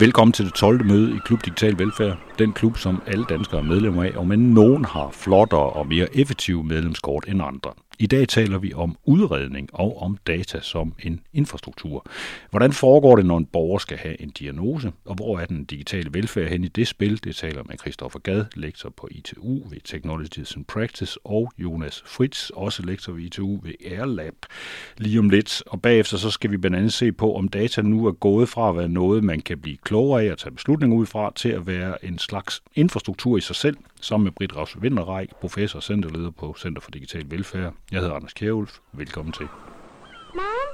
Velkommen til det 12. møde i Klub Digital Velfærd. Den klub, som alle danskere er medlemmer af, og men nogen har flottere og mere effektive medlemskort end andre. I dag taler vi om udredning og om data som en infrastruktur. Hvordan foregår det, når en borger skal have en diagnose, og hvor er den digitale velfærd hen i det spil? Det taler med Christoffer Gad, lektor på ITU ved Technologies and Practice, og Jonas Fritz, også lektor ved ITU ved Airlab, lige om lidt. Og bagefter så skal vi blandt andet se på, om data nu er gået fra at være noget, man kan blive klogere af og tage beslutninger ud fra, til at være en slags infrastruktur i sig selv, sammen med Britt Raus Vinterrej, professor og centerleder på Center for Digital Velfærd. Jeg hedder Anders Kjærulf. Velkommen til. Mom,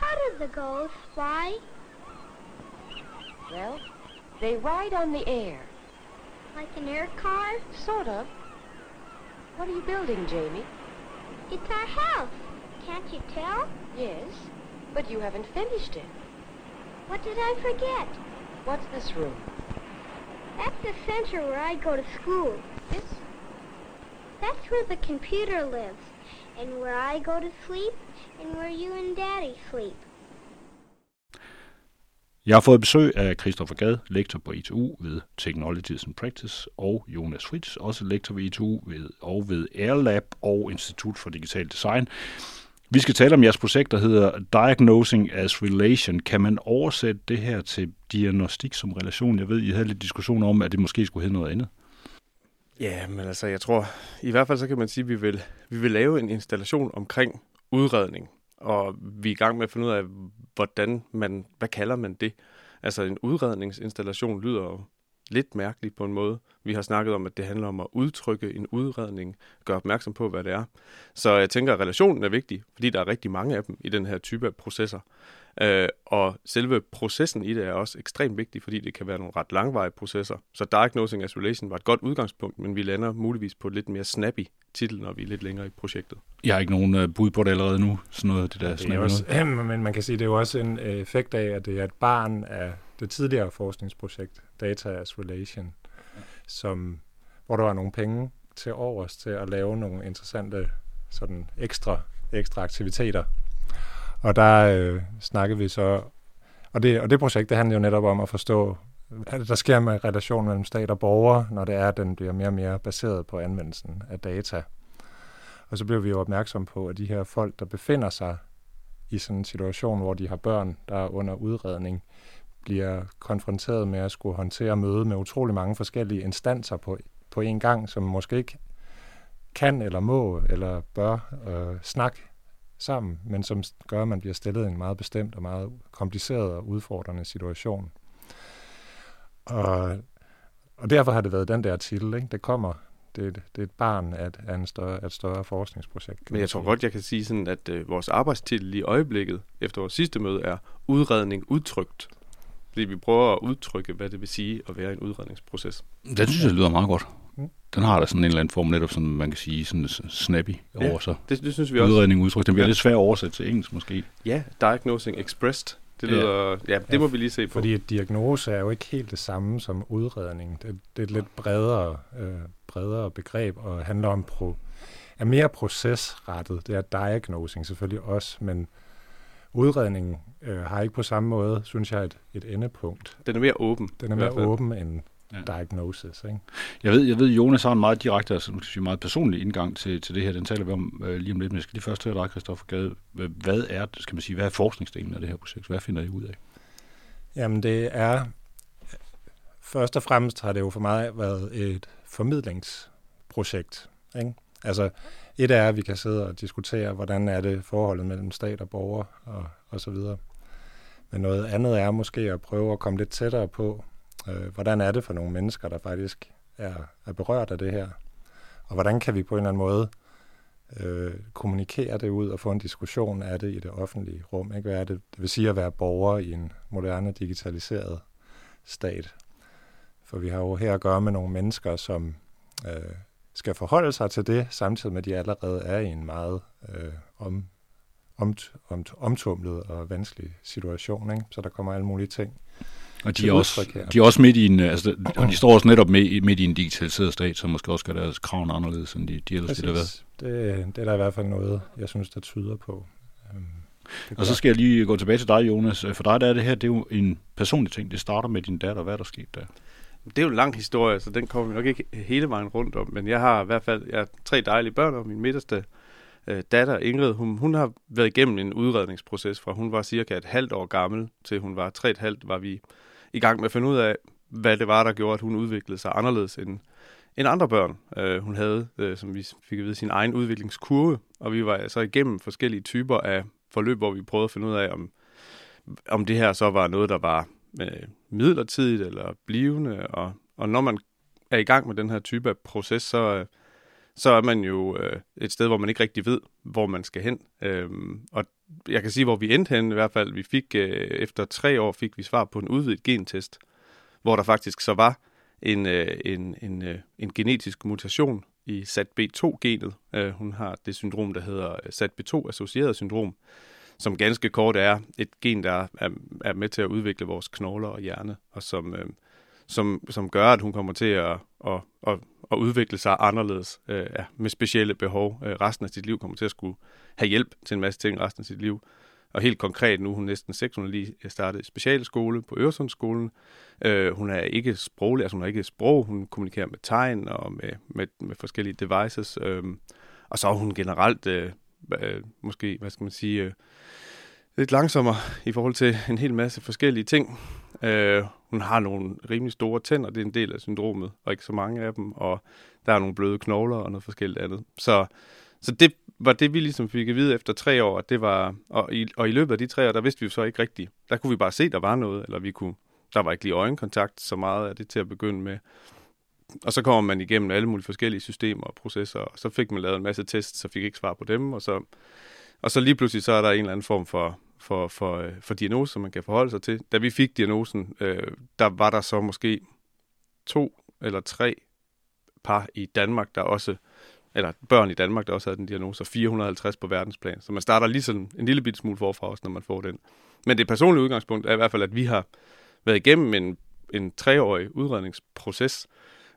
how do the gulls fly? Well, they ride on the air. Like an air car? Sort of. What are you building, Jamie? It's our house. Can't you tell? Yes, but you haven't finished it. What did I forget? What's this room? That's the center where I go to school. This? That's where the computer lives. And where I go to sleep. And where you and Daddy sleep. Jeg har fået besøg af Christoffer Gad, lektor på ITU ved Technologies and Practice, og Jonas Fritz, også lektor ved ITU ved, og ved Airlab og Institut for Digital Design. Vi skal tale om jeres projekt, der hedder Diagnosing as Relation. Kan man oversætte det her til diagnostik som relation? Jeg ved, I havde lidt diskussion om, at det måske skulle hedde noget andet. Ja, men altså, jeg tror, i hvert fald så kan man sige, at vi vil, vi vil lave en installation omkring udredning. Og vi er i gang med at finde ud af, hvordan man, hvad kalder man det? Altså en udredningsinstallation lyder jo lidt mærkeligt på en måde. Vi har snakket om, at det handler om at udtrykke en udredning, gøre opmærksom på, hvad det er. Så jeg tænker, at relationen er vigtig, fordi der er rigtig mange af dem i den her type af processer. Øh, og selve processen i det er også ekstremt vigtig, fordi det kan være nogle ret langvarige processer. Så Diagnosing as Relation var et godt udgangspunkt, men vi lander muligvis på et lidt mere snappy titel, når vi er lidt længere i projektet. Jeg har ikke nogen uh, bud på det allerede nu, sådan noget det der det er også, Men man kan sige, det er jo også en effekt af, at det er et barn af det tidligere forskningsprojekt, Data as Relation, som, hvor der var nogle penge til overs til at lave nogle interessante sådan ekstra, ekstra aktiviteter. Og der øh, snakkede vi så, og det, og det projekt, det handler jo netop om at forstå, hvad det, der sker med relationen mellem stat og borger, når det er, at den bliver mere og mere baseret på anvendelsen af data. Og så blev vi jo opmærksom på, at de her folk, der befinder sig i sådan en situation, hvor de har børn, der er under udredning, bliver konfronteret med at skulle håndtere møde med utrolig mange forskellige instanser på, på en gang, som måske ikke kan eller må eller bør øh, snakke sammen, men som gør, at man bliver stillet i en meget bestemt og meget kompliceret og udfordrende situation. Og, og derfor har det været den der titel, ikke? Det kommer, det, det er et barn af, af, en større, af et større forskningsprojekt. Men jeg tror godt, jeg kan sige sådan, at øh, vores arbejdstitel i øjeblikket, efter vores sidste møde, er udredning udtrykt. Fordi vi prøver at udtrykke, hvad det vil sige at være en udredningsproces. Det synes jeg lyder meget godt. Den har da sådan en eller anden form, netop sådan, man kan sige, sådan snappy ja, over sig. Det, det synes vi også. Udredning udtryk. Den bliver ja. lidt svært at oversætte til engelsk måske. Ja, diagnosing expressed. Det lyder, ja, ja det ja, må vi lige se på. Fordi et diagnose er jo ikke helt det samme som udredning. Det, det er et lidt bredere, øh, bredere begreb og handler om pro, er mere procesrettet. Det er diagnosing selvfølgelig også, men udredningen øh, har ikke på samme måde, synes jeg, et, et endepunkt. Den er mere åben. Den er mere åben end ja. diagnosis. Ikke? Jeg ved, jeg ved, Jonas har en meget direkte, altså sige, meget personlig indgang til, til det her. Den taler vi om øh, lige om lidt, men jeg skal lige først høre dig, Christoffer Gade. Hvad er, skal man sige, hvad er forskningsdelen af det her projekt? Hvad finder I ud af? Jamen det er, først og fremmest har det jo for mig været et formidlingsprojekt. Ikke? Altså et er, at vi kan sidde og diskutere, hvordan er det forholdet mellem stat og borger og, og så videre. Men noget andet er måske at prøve at komme lidt tættere på, øh, hvordan er det for nogle mennesker, der faktisk er, er berørt af det her? Og hvordan kan vi på en eller anden måde øh, kommunikere det ud og få en diskussion af det i det offentlige rum? Ikke? Hvad er det, det vil sige at være borger i en moderne digitaliseret stat? For vi har jo her at gøre med nogle mennesker, som øh, skal forholde sig til det, samtidig med at de allerede er i en meget øh, om, om, omtumlet og vanskelig situation. Ikke? Så der kommer alle mulige ting og de er, også, de er også midt i en, altså, og de står også netop midt, midt i en digitaliseret stat, som måske også gør deres krav anderledes, end de, de ellers det, det, det, det er der i hvert fald noget, jeg synes, der tyder på. Øhm. Og så skal jeg lige gå tilbage til dig, Jonas. For dig der er det her, det er jo en personlig ting. Det starter med din datter. Hvad er der sket der? Det er jo en lang historie, så den kommer vi nok ikke hele vejen rundt om. Men jeg har i hvert fald jeg har tre dejlige børn, og min midterste øh, datter, Ingrid, hun, hun har været igennem en udredningsproces fra hun var cirka et halvt år gammel, til hun var tre et halvt, var vi i gang med at finde ud af, hvad det var, der gjorde, at hun udviklede sig anderledes end, end andre børn. Øh, hun havde, øh, som vi fik at vide, sin egen udviklingskurve, og vi var så altså igennem forskellige typer af forløb, hvor vi prøvede at finde ud af, om, om det her så var noget, der var øh, midlertidigt eller blivende. Og, og når man er i gang med den her type af proces, så, øh, så er man jo øh, et sted, hvor man ikke rigtig ved, hvor man skal hen. Øhm, og jeg kan sige, hvor vi endte hen i hvert fald. Vi fik, øh, efter tre år, fik vi svar på en udvidet gentest, hvor der faktisk så var en, øh, en, en, øh, en genetisk mutation i SATB2-genet. Øh, hun har det syndrom, der hedder øh, SATB2-associeret syndrom, som ganske kort er et gen, der er, er med til at udvikle vores knogler og hjerne, og som, øh, som, som gør, at hun kommer til at, at, at, at udvikle sig anderledes øh, ja, med specielle behov. Øh, resten af sit liv kommer til at skulle have hjælp til en masse ting resten af sit liv. Og helt konkret, nu er hun næsten 600 lige øh, startet specialskole på Øresundsskolen. Øh, hun er ikke sproglig, altså hun har ikke sprog, hun kommunikerer med tegn og med, med, med forskellige devices. Øh, og så er hun generelt, øh, øh, måske, hvad skal man sige, øh, lidt langsommere i forhold til en hel masse forskellige ting. Øh, hun har nogle rimelig store tænder, det er en del af syndromet, og ikke så mange af dem, og der er nogle bløde knogler og noget forskelligt andet. Så, så det var det, vi ligesom fik at vide efter tre år, det var, og i, og i løbet af de tre år, der vidste vi jo så ikke rigtigt. Der kunne vi bare se, der var noget, eller vi kunne, der var ikke lige øjenkontakt så meget af det til at begynde med. Og så kommer man igennem alle mulige forskellige systemer og processer, og så fik man lavet en masse tests, så fik ikke svar på dem, og så, og så lige pludselig så er der en eller anden form for, for, for, øh, for diagnose, man kan forholde sig til. Da vi fik diagnosen, øh, der var der så måske to eller tre par i Danmark, der også eller børn i Danmark, der også havde den diagnose, og 450 på verdensplan. Så man starter lige sådan en lille bit smule forfra også, når man får den. Men det personlige udgangspunkt er i hvert fald, at vi har været igennem en, en treårig udredningsproces,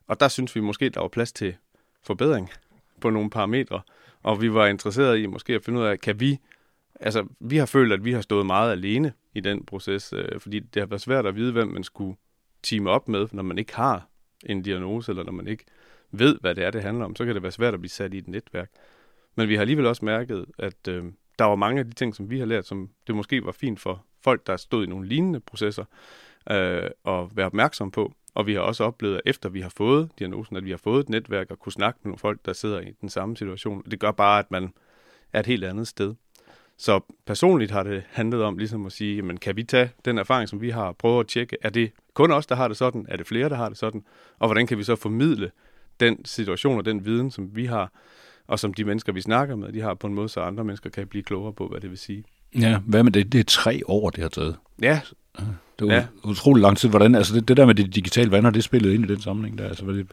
og der synes vi måske, der var plads til forbedring på nogle parametre, og vi var interesserede i måske at finde ud af, kan vi, altså vi har følt, at vi har stået meget alene i den proces, øh, fordi det har været svært at vide, hvem man skulle time op med, når man ikke har en diagnose, eller når man ikke ved, hvad det er, det handler om, så kan det være svært at blive sat i et netværk. Men vi har alligevel også mærket, at øh, der var mange af de ting, som vi har lært, som det måske var fint for folk, der stod i nogle lignende processer, øh, at være opmærksom på. Og vi har også oplevet, at efter vi har fået diagnosen, at vi har fået et netværk og kunne snakke med nogle folk, der sidder i den samme situation. Det gør bare, at man er et helt andet sted. Så personligt har det handlet om ligesom at sige, jamen, kan vi tage den erfaring, som vi har, prøve at tjekke, er det kun os, der har det sådan? Er det flere, der har det sådan? Og hvordan kan vi så formidle den situation og den viden, som vi har, og som de mennesker, vi snakker med, de har på en måde, så andre mennesker kan blive klogere på, hvad det vil sige. Ja, hvad med det? Det er tre år, det har taget. Ja. Det er ja. utrolig lang tid. Hvordan, altså det, det der med det digitale, hvordan har det spillet ind i den sammenhæng der? Altså, det,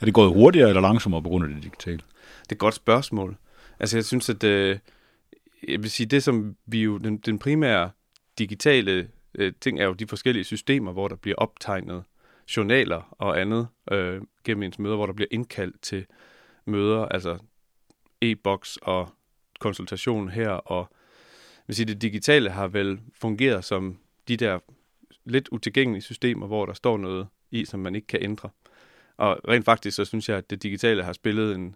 er det gået hurtigere eller langsommere på grund af det digitale? Det er et godt spørgsmål. Altså jeg synes, at øh, jeg vil sige, det som vi jo, den, den primære digitale øh, ting er jo de forskellige systemer, hvor der bliver optegnet journaler og andet øh, gennem ens møder, hvor der bliver indkaldt til møder, altså e-boks og konsultation her, og vil sige, det digitale har vel fungeret som de der lidt utilgængelige systemer, hvor der står noget i, som man ikke kan ændre. Og rent faktisk, så synes jeg, at det digitale har spillet en,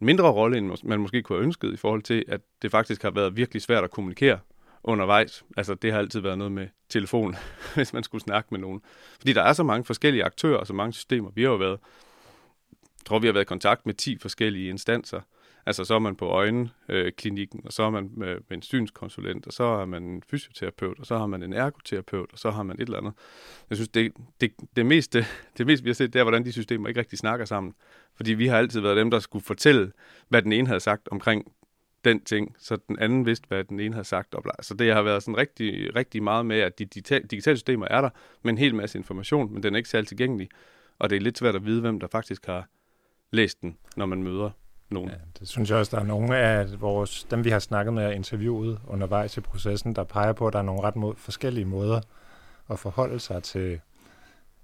en mindre rolle, end man måske kunne have ønsket, i forhold til, at det faktisk har været virkelig svært at kommunikere undervejs. Altså, det har altid været noget med telefon, hvis man skulle snakke med nogen. Fordi der er så mange forskellige aktører og så mange systemer. Vi har jo været, jeg tror, vi har været i kontakt med 10 forskellige instanser. Altså, så er man på øjenklinikken, og så er man med, med en synskonsulent, og så er man en fysioterapeut, og så har man en ergoterapeut, og så har man et eller andet. Jeg synes, det, det, det, meste, det meste, vi har set, det er, hvordan de systemer ikke rigtig snakker sammen. Fordi vi har altid været dem, der skulle fortælle, hvad den ene havde sagt omkring den ting, så den anden vidste, hvad den ene havde sagt. Så det har været sådan rigtig, rigtig meget med, at de digitale systemer er der med en hel masse information, men den er ikke særlig tilgængelig. Og det er lidt svært at vide, hvem der faktisk har læst den, når man møder nogen. Ja, det synes jeg også, der er nogle af vores, dem vi har snakket med og interviewet undervejs i processen, der peger på, at der er nogle ret mod, forskellige måder at forholde sig til,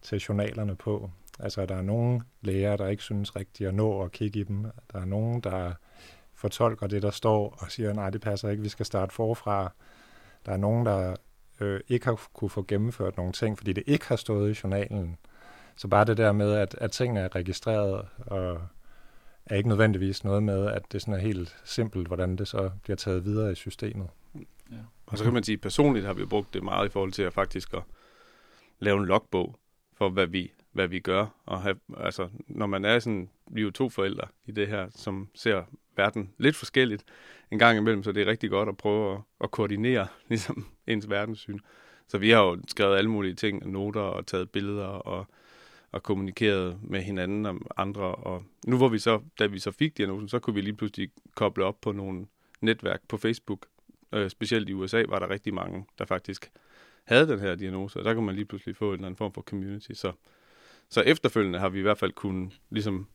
til journalerne på. Altså, der er nogle læger, der ikke synes rigtigt at nå at kigge i dem. Der er nogen, der fortolker det, der står, og siger, nej, det passer ikke, vi skal starte forfra. Der er nogen, der øh, ikke har kunne få gennemført nogle ting, fordi det ikke har stået i journalen. Så bare det der med, at, at tingene er registreret, og er ikke nødvendigvis noget med, at det sådan er helt simpelt, hvordan det så bliver taget videre i systemet. Ja. Og så kan man sige, personligt har vi brugt det meget i forhold til at faktisk at lave en logbog for, hvad vi, hvad vi gør. Og have, altså, når man er sådan, vi er jo to forældre i det her, som ser verden lidt forskelligt en gang imellem, så det er rigtig godt at prøve at, at koordinere ligesom ens verdenssyn. Så vi har jo skrevet alle mulige ting, noter og taget billeder og, og kommunikeret med hinanden om andre. Og nu hvor vi så, da vi så fik diagnosen, så kunne vi lige pludselig koble op på nogle netværk på Facebook. Øh, specielt i USA var der rigtig mange, der faktisk havde den her diagnose, og der kunne man lige pludselig få en eller anden form for community. Så, så efterfølgende har vi i hvert fald kunnet ligesom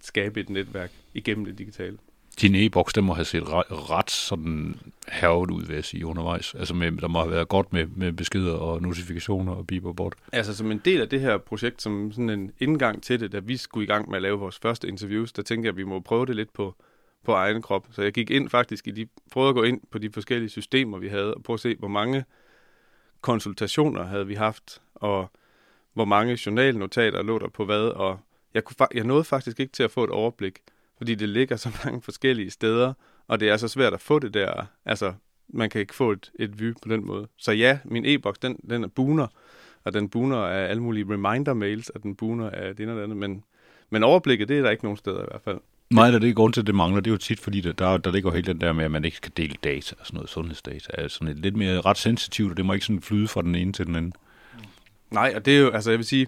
skabe et netværk igennem det digitale. Din e-boks, den må have set ret, ret sådan hervet ud, vil jeg sige, undervejs. Altså, med, der må have været godt med, med beskeder og notifikationer og beeperbot. Altså, som en del af det her projekt, som sådan en indgang til det, da vi skulle i gang med at lave vores første interviews, der tænkte jeg, at vi må prøve det lidt på, på egen krop. Så jeg gik ind faktisk i de, prøvede at gå ind på de forskellige systemer, vi havde, og prøve at se, hvor mange konsultationer havde vi haft, og hvor mange journalnotater lå der på hvad, og jeg, kunne, jeg nåede faktisk ikke til at få et overblik, fordi det ligger så mange forskellige steder, og det er så svært at få det der, altså man kan ikke få et, et vy på den måde. Så ja, min e-boks, den, den er buner, og den buner af alle mulige reminder-mails, og den buner af det ene og det andet, men, men overblikket, det er der ikke nogen steder i hvert fald. Nej, det er grund til, at det mangler. Det er jo tit, fordi der, der, der ligger helt den der med, at man ikke skal dele data og sådan noget sundhedsdata. Er sådan et, lidt mere ret sensitivt, og det må ikke sådan flyde fra den ene til den anden. Nej, og det er jo, altså jeg vil sige,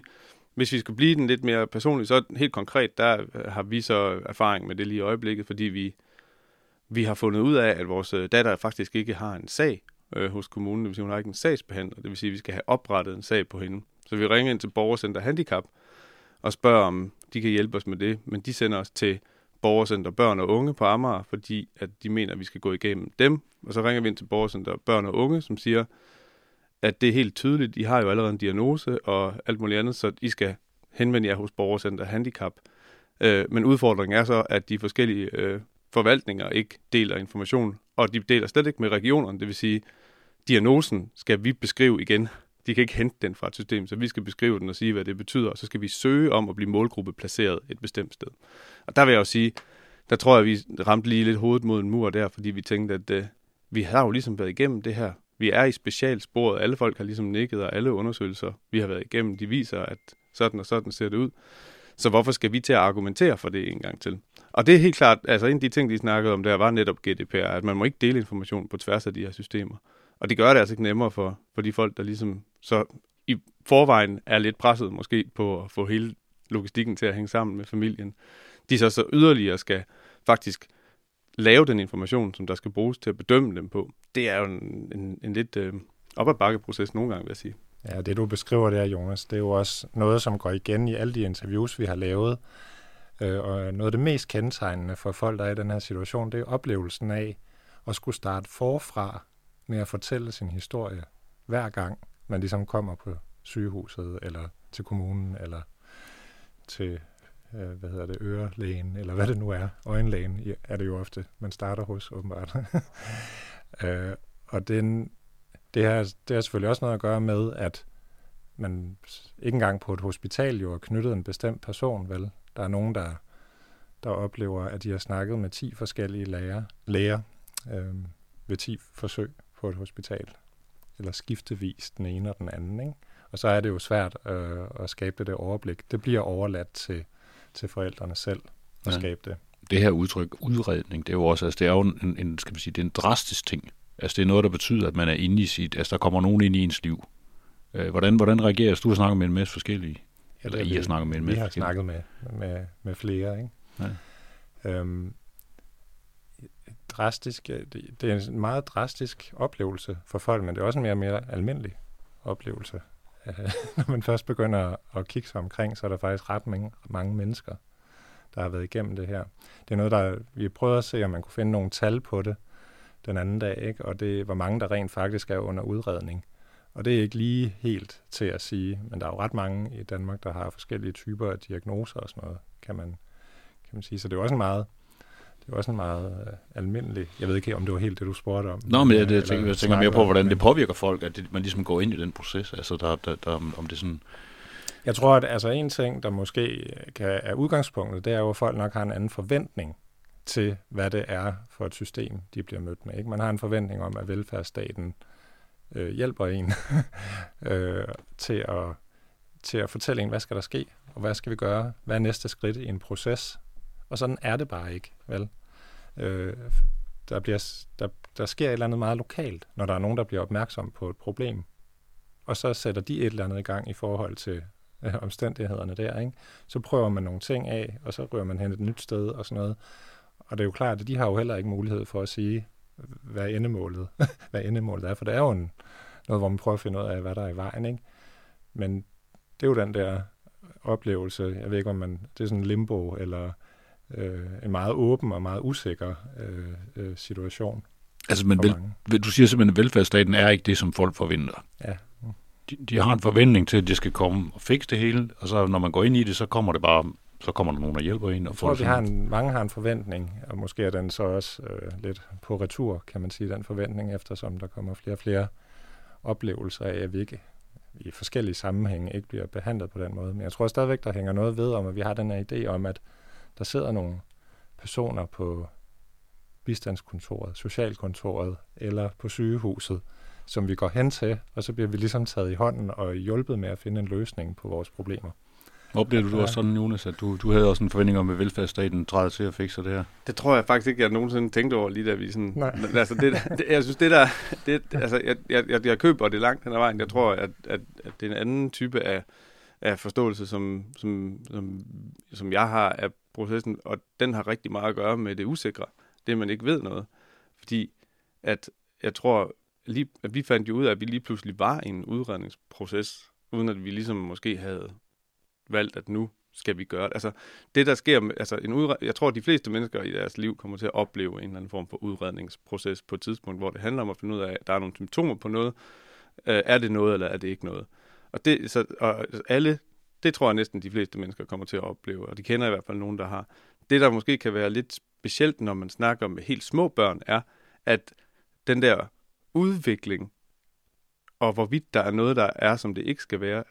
hvis vi skulle blive den lidt mere personlig, så helt konkret, der øh, har vi så erfaring med det lige i øjeblikket, fordi vi, vi har fundet ud af, at vores øh, datter faktisk ikke har en sag øh, hos kommunen. Det vil sige, hun har ikke en sagsbehandler. Det vil sige, at vi skal have oprettet en sag på hende. Så vi ringer ind til Borgercenter Handicap og spørger, om de kan hjælpe os med det. Men de sender os til Borgercenter Børn og Unge på Amager, fordi at de mener, at vi skal gå igennem dem. Og så ringer vi ind til Borgercenter Børn og Unge, som siger, at det er helt tydeligt, I har jo allerede en diagnose og alt muligt andet, så I skal henvende jer hos Borgercenter Handicap. Øh, men udfordringen er så, at de forskellige øh, forvaltninger ikke deler information, og de deler slet ikke med regionerne, det vil sige, diagnosen skal vi beskrive igen. De kan ikke hente den fra et system, så vi skal beskrive den og sige, hvad det betyder, og så skal vi søge om at blive målgruppe placeret et bestemt sted. Og der vil jeg jo sige, der tror jeg, vi ramte lige lidt hovedet mod en mur der, fordi vi tænkte, at øh, vi har jo ligesom været igennem det her vi er i specialsporet. Alle folk har ligesom nikket, og alle undersøgelser, vi har været igennem, de viser, at sådan og sådan ser det ud. Så hvorfor skal vi til at argumentere for det en gang til? Og det er helt klart, altså en af de ting, de snakkede om der, var netop GDPR, at man må ikke dele information på tværs af de her systemer. Og det gør det altså ikke nemmere for, for de folk, der ligesom så i forvejen er lidt presset måske på at få hele logistikken til at hænge sammen med familien. De så så yderligere skal faktisk lave den information, som der skal bruges til at bedømme dem på, det er jo en, en, en lidt øh, op ad bakke proces nogle gange, vil jeg sige. Ja, det du beskriver der, Jonas, det er jo også noget, som går igen i alle de interviews, vi har lavet. Øh, og noget af det mest kendetegnende for folk, der er i den her situation, det er oplevelsen af at skulle starte forfra med at fortælle sin historie hver gang, man ligesom kommer på sygehuset, eller til kommunen, eller til øh, hvad hedder det, ørelægen, eller hvad det nu er, øjenlægen er det jo ofte, man starter hos, åbenbart. øh, og den, det, har, det har selvfølgelig også noget at gøre med, at man ikke engang på et hospital jo er knyttet en bestemt person, vel? Der er nogen, der, der oplever, at de har snakket med 10 forskellige læger, læger øh, ved 10 forsøg på et hospital. Eller skiftevis den ene og den anden, ikke? Og så er det jo svært øh, at skabe det overblik. Det bliver overladt til til forældrene selv at ja. skabe det. Det her udtryk, udredning, det er jo også, altså det er jo en, en, skal man sige, det er en drastisk ting. Altså det er noget, der betyder, at man er inde i sit, altså der kommer nogen ind i ens liv. Øh, hvordan, hvordan reagerer du? har snakket med en masse forskellige. Ja, eller I har snakket med en masse Vi har snakket med, med, med flere, ikke? Ja. Øhm, drastisk, det, det er en meget drastisk oplevelse for folk, men det er også en mere og mere almindelig oplevelse når man først begynder at kigge sig omkring, så er der faktisk ret mange, mange mennesker, der har været igennem det her. Det er noget, der vi prøvede at se, om man kunne finde nogle tal på det den anden dag, ikke? og det var mange, der rent faktisk er under udredning. Og det er ikke lige helt til at sige, men der er jo ret mange i Danmark, der har forskellige typer af diagnoser og sådan noget, kan man, kan man sige. Så det er også en meget, det er også en meget øh, almindelig... Jeg ved ikke, om det var helt det, du spurgte om. Nå, men jeg, det, jeg, tænker, jeg tænker mere på, hvordan det påvirker folk, at det, man ligesom går ind i den proces. Altså, der, der, der, om det sådan... Jeg tror, at altså, en ting, der måske kan, er udgangspunktet, det er jo, at folk nok har en anden forventning til, hvad det er for et system, de bliver mødt med. Ikke? Man har en forventning om, at velfærdsstaten øh, hjælper en øh, til, at, til at fortælle en, hvad skal der ske, og hvad skal vi gøre, hvad er næste skridt i en proces. Og sådan er det bare ikke, vel? Øh, der, bliver, der, der sker et eller andet meget lokalt, når der er nogen, der bliver opmærksom på et problem. Og så sætter de et eller andet i gang i forhold til øh, omstændighederne der, ikke? Så prøver man nogle ting af, og så rører man hen et nyt sted og sådan noget. Og det er jo klart, at de har jo heller ikke mulighed for at sige, hvad endemålet, hvad endemålet er, for det er jo en, noget, hvor man prøver at finde ud af, hvad der er i vejen, ikke? Men det er jo den der oplevelse, jeg ved ikke, om man, det er sådan en limbo, eller øh, en meget åben og meget usikker øh, øh, situation Altså, men vel, mange. du siger simpelthen, at velfærdsstaten er ikke det, som folk forventer. Ja, De, de har en forventning til, at det skal komme og fikse det hele, og så når man går ind i det, så kommer det bare, så kommer der nogen, der hjælper en. Og Jeg tror, vi har en, mange har en forventning, og måske er den så også øh, lidt på retur, kan man sige, den forventning, eftersom der kommer flere og flere oplevelser af, at vi ikke i forskellige sammenhænge ikke bliver behandlet på den måde. Men jeg tror stadigvæk, der hænger noget ved om, at vi har den her idé om, at der sidder nogle personer på bistandskontoret, socialkontoret eller på sygehuset, som vi går hen til, og så bliver vi ligesom taget i hånden og hjulpet med at finde en løsning på vores problemer. Oplevede du også sådan, Jonas, at du, du havde også en forventning om, at velfærdsstaten træder til at fikse det her? Det tror jeg faktisk ikke, jeg nogensinde tænkte over, lige da vi sådan... Nej. Altså, det, det, jeg synes, det der... Det, altså, jeg, jeg, jeg, jeg køber det langt hen ad vejen. Jeg tror, at, at, at det er en anden type af, af forståelse, som, som, som, som jeg har af processen, og den har rigtig meget at gøre med det usikre. Det, man ikke ved noget. Fordi at jeg tror, lige, at vi fandt jo ud af, at vi lige pludselig var i en udredningsproces, uden at vi ligesom måske havde valgt, at nu skal vi gøre det. Altså, det der sker, altså en udre- jeg tror, at de fleste mennesker i deres liv kommer til at opleve en eller anden form for udredningsproces på et tidspunkt, hvor det handler om at finde ud af, at der er nogle symptomer på noget. Øh, er det noget, eller er det ikke noget? Og, det, så, og alle, det tror jeg næsten de fleste mennesker kommer til at opleve, og de kender i hvert fald nogen, der har. Det, der måske kan være lidt specielt, når man snakker med helt små børn, er, at den der udvikling, og hvorvidt der er noget, der er, som det ikke skal være,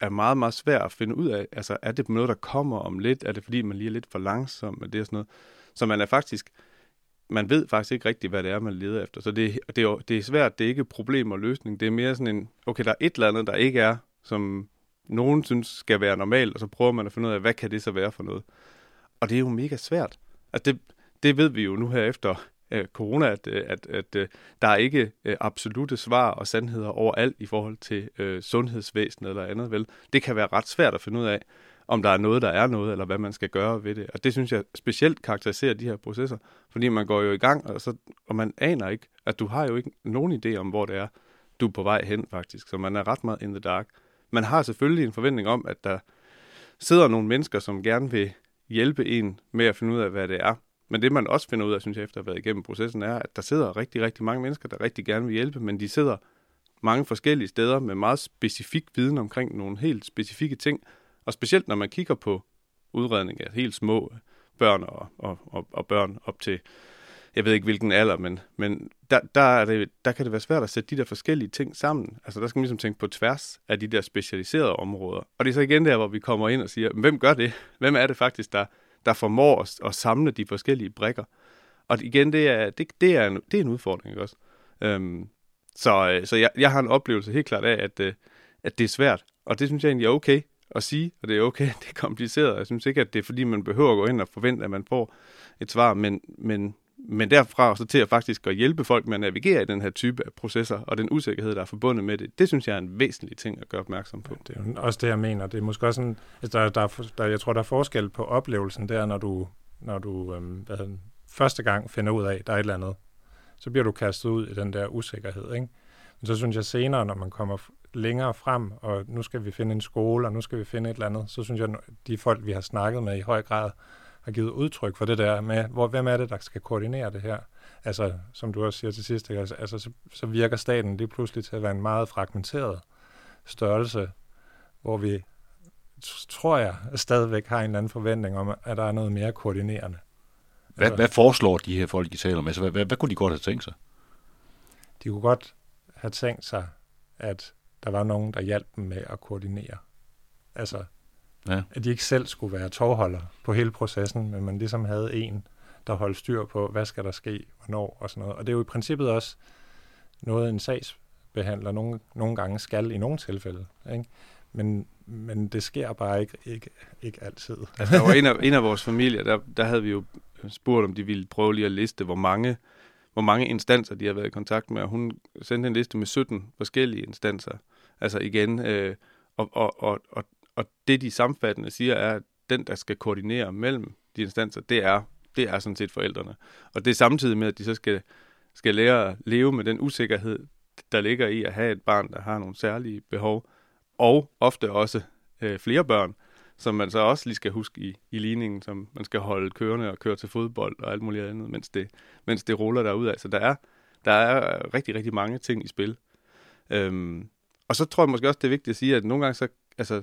er meget, meget svært at finde ud af. Altså, er det noget, der kommer om lidt? Er det, fordi man lige er lidt for langsom Er det sådan noget? Så man er faktisk, man ved faktisk ikke rigtigt, hvad det er, man leder efter. Så det, det, er, det er svært, det er ikke problem og løsning. Det er mere sådan en, okay, der er et eller andet, der ikke er, som nogen synes skal være normalt, og så prøver man at finde ud af, hvad kan det så være for noget? Og det er jo mega svært. Altså, det, det ved vi jo nu her efter øh, corona, at, øh, at, at øh, der er ikke øh, absolute svar og sandheder overalt i forhold til øh, sundhedsvæsenet eller andet, vel? Det kan være ret svært at finde ud af, om der er noget, der er noget, eller hvad man skal gøre ved det. Og det synes jeg specielt karakteriserer de her processer, fordi man går jo i gang, og, så, og man aner ikke, at du har jo ikke nogen idé om, hvor det er, du er på vej hen faktisk. Så man er ret meget in the dark. Man har selvfølgelig en forventning om, at der sidder nogle mennesker, som gerne vil hjælpe en med at finde ud af, hvad det er. Men det man også finder ud af, synes jeg, efter at have været igennem processen, er, at der sidder rigtig, rigtig mange mennesker, der rigtig gerne vil hjælpe, men de sidder mange forskellige steder med meget specifik viden omkring nogle helt specifikke ting. Og specielt når man kigger på udredning af helt små børn og, og, og, og børn op til, jeg ved ikke hvilken alder, men, men der, der, er det, der kan det være svært at sætte de der forskellige ting sammen. Altså der skal man ligesom tænke på tværs af de der specialiserede områder. Og det er så igen der, hvor vi kommer ind og siger, hvem gør det? Hvem er det faktisk, der, der formår at, at samle de forskellige brikker? Og igen, det er, det, det er, en, det er en udfordring, ikke også? Øhm, så øh, så jeg, jeg har en oplevelse helt klart af, at, øh, at det er svært. Og det synes jeg egentlig er okay at sige, og det er okay, det er kompliceret. Jeg synes ikke, at det er fordi, man behøver at gå ind og forvente, at man får et svar, men, men, men derfra så til at faktisk at hjælpe folk med at navigere i den her type af processer, og den usikkerhed, der er forbundet med det, det synes jeg er en væsentlig ting at gøre opmærksom på. Det er jo også det, jeg mener. Det er måske også sådan, altså der, der, der, jeg tror, der er forskel på oplevelsen der, når du, når du øhm, hvad hedder, den, første gang finder ud af, at der er et eller andet. Så bliver du kastet ud i den der usikkerhed, ikke? Men så synes jeg senere, når man kommer længere frem, og nu skal vi finde en skole, og nu skal vi finde et eller andet, så synes jeg, at de folk, vi har snakket med i høj grad, har givet udtryk for det der med, hvor, hvem er det, der skal koordinere det her? Altså, som du også siger til sidst, ikke? altså, altså så, så virker staten lige pludselig til at være en meget fragmenteret størrelse, hvor vi, tror jeg, stadigvæk har en eller anden forventning om, at der er noget mere koordinerende. Hvad, Altså- hvad foreslår de her folk, I taler med? Altså, hvad, hvad, hvad kunne de godt have tænkt sig? De kunne godt have tænkt sig, at der var nogen, der hjalp dem med at koordinere. Altså, Ja. at de ikke selv skulle være tovholder på hele processen, men man ligesom havde en, der holdt styr på, hvad skal der ske, hvornår og sådan noget. Og det er jo i princippet også noget, en sagsbehandler nogle, nogle gange skal i nogle tilfælde. Ikke? Men, men det sker bare ikke, ikke, ikke altid. Altså, der var en af, en af vores familier, der, der havde vi jo spurgt, om de ville prøve lige at liste, hvor mange, hvor mange instanser de har været i kontakt med, og hun sendte en liste med 17 forskellige instanser. Altså igen, øh, og, og, og, og, og det de samfattende siger, er, at den, der skal koordinere mellem de instanser, det er, det er sådan set forældrene. Og det er samtidig med, at de så skal, skal lære at leve med den usikkerhed, der ligger i at have et barn, der har nogle særlige behov, og ofte også øh, flere børn, som man så også lige skal huske i, i ligningen, som man skal holde kørende og køre til fodbold og alt muligt andet, mens det, mens det ruller derud. Så der er, der er rigtig, rigtig mange ting i spil. Øhm, og så tror jeg måske også, det er vigtigt at sige, at nogle gange så, altså,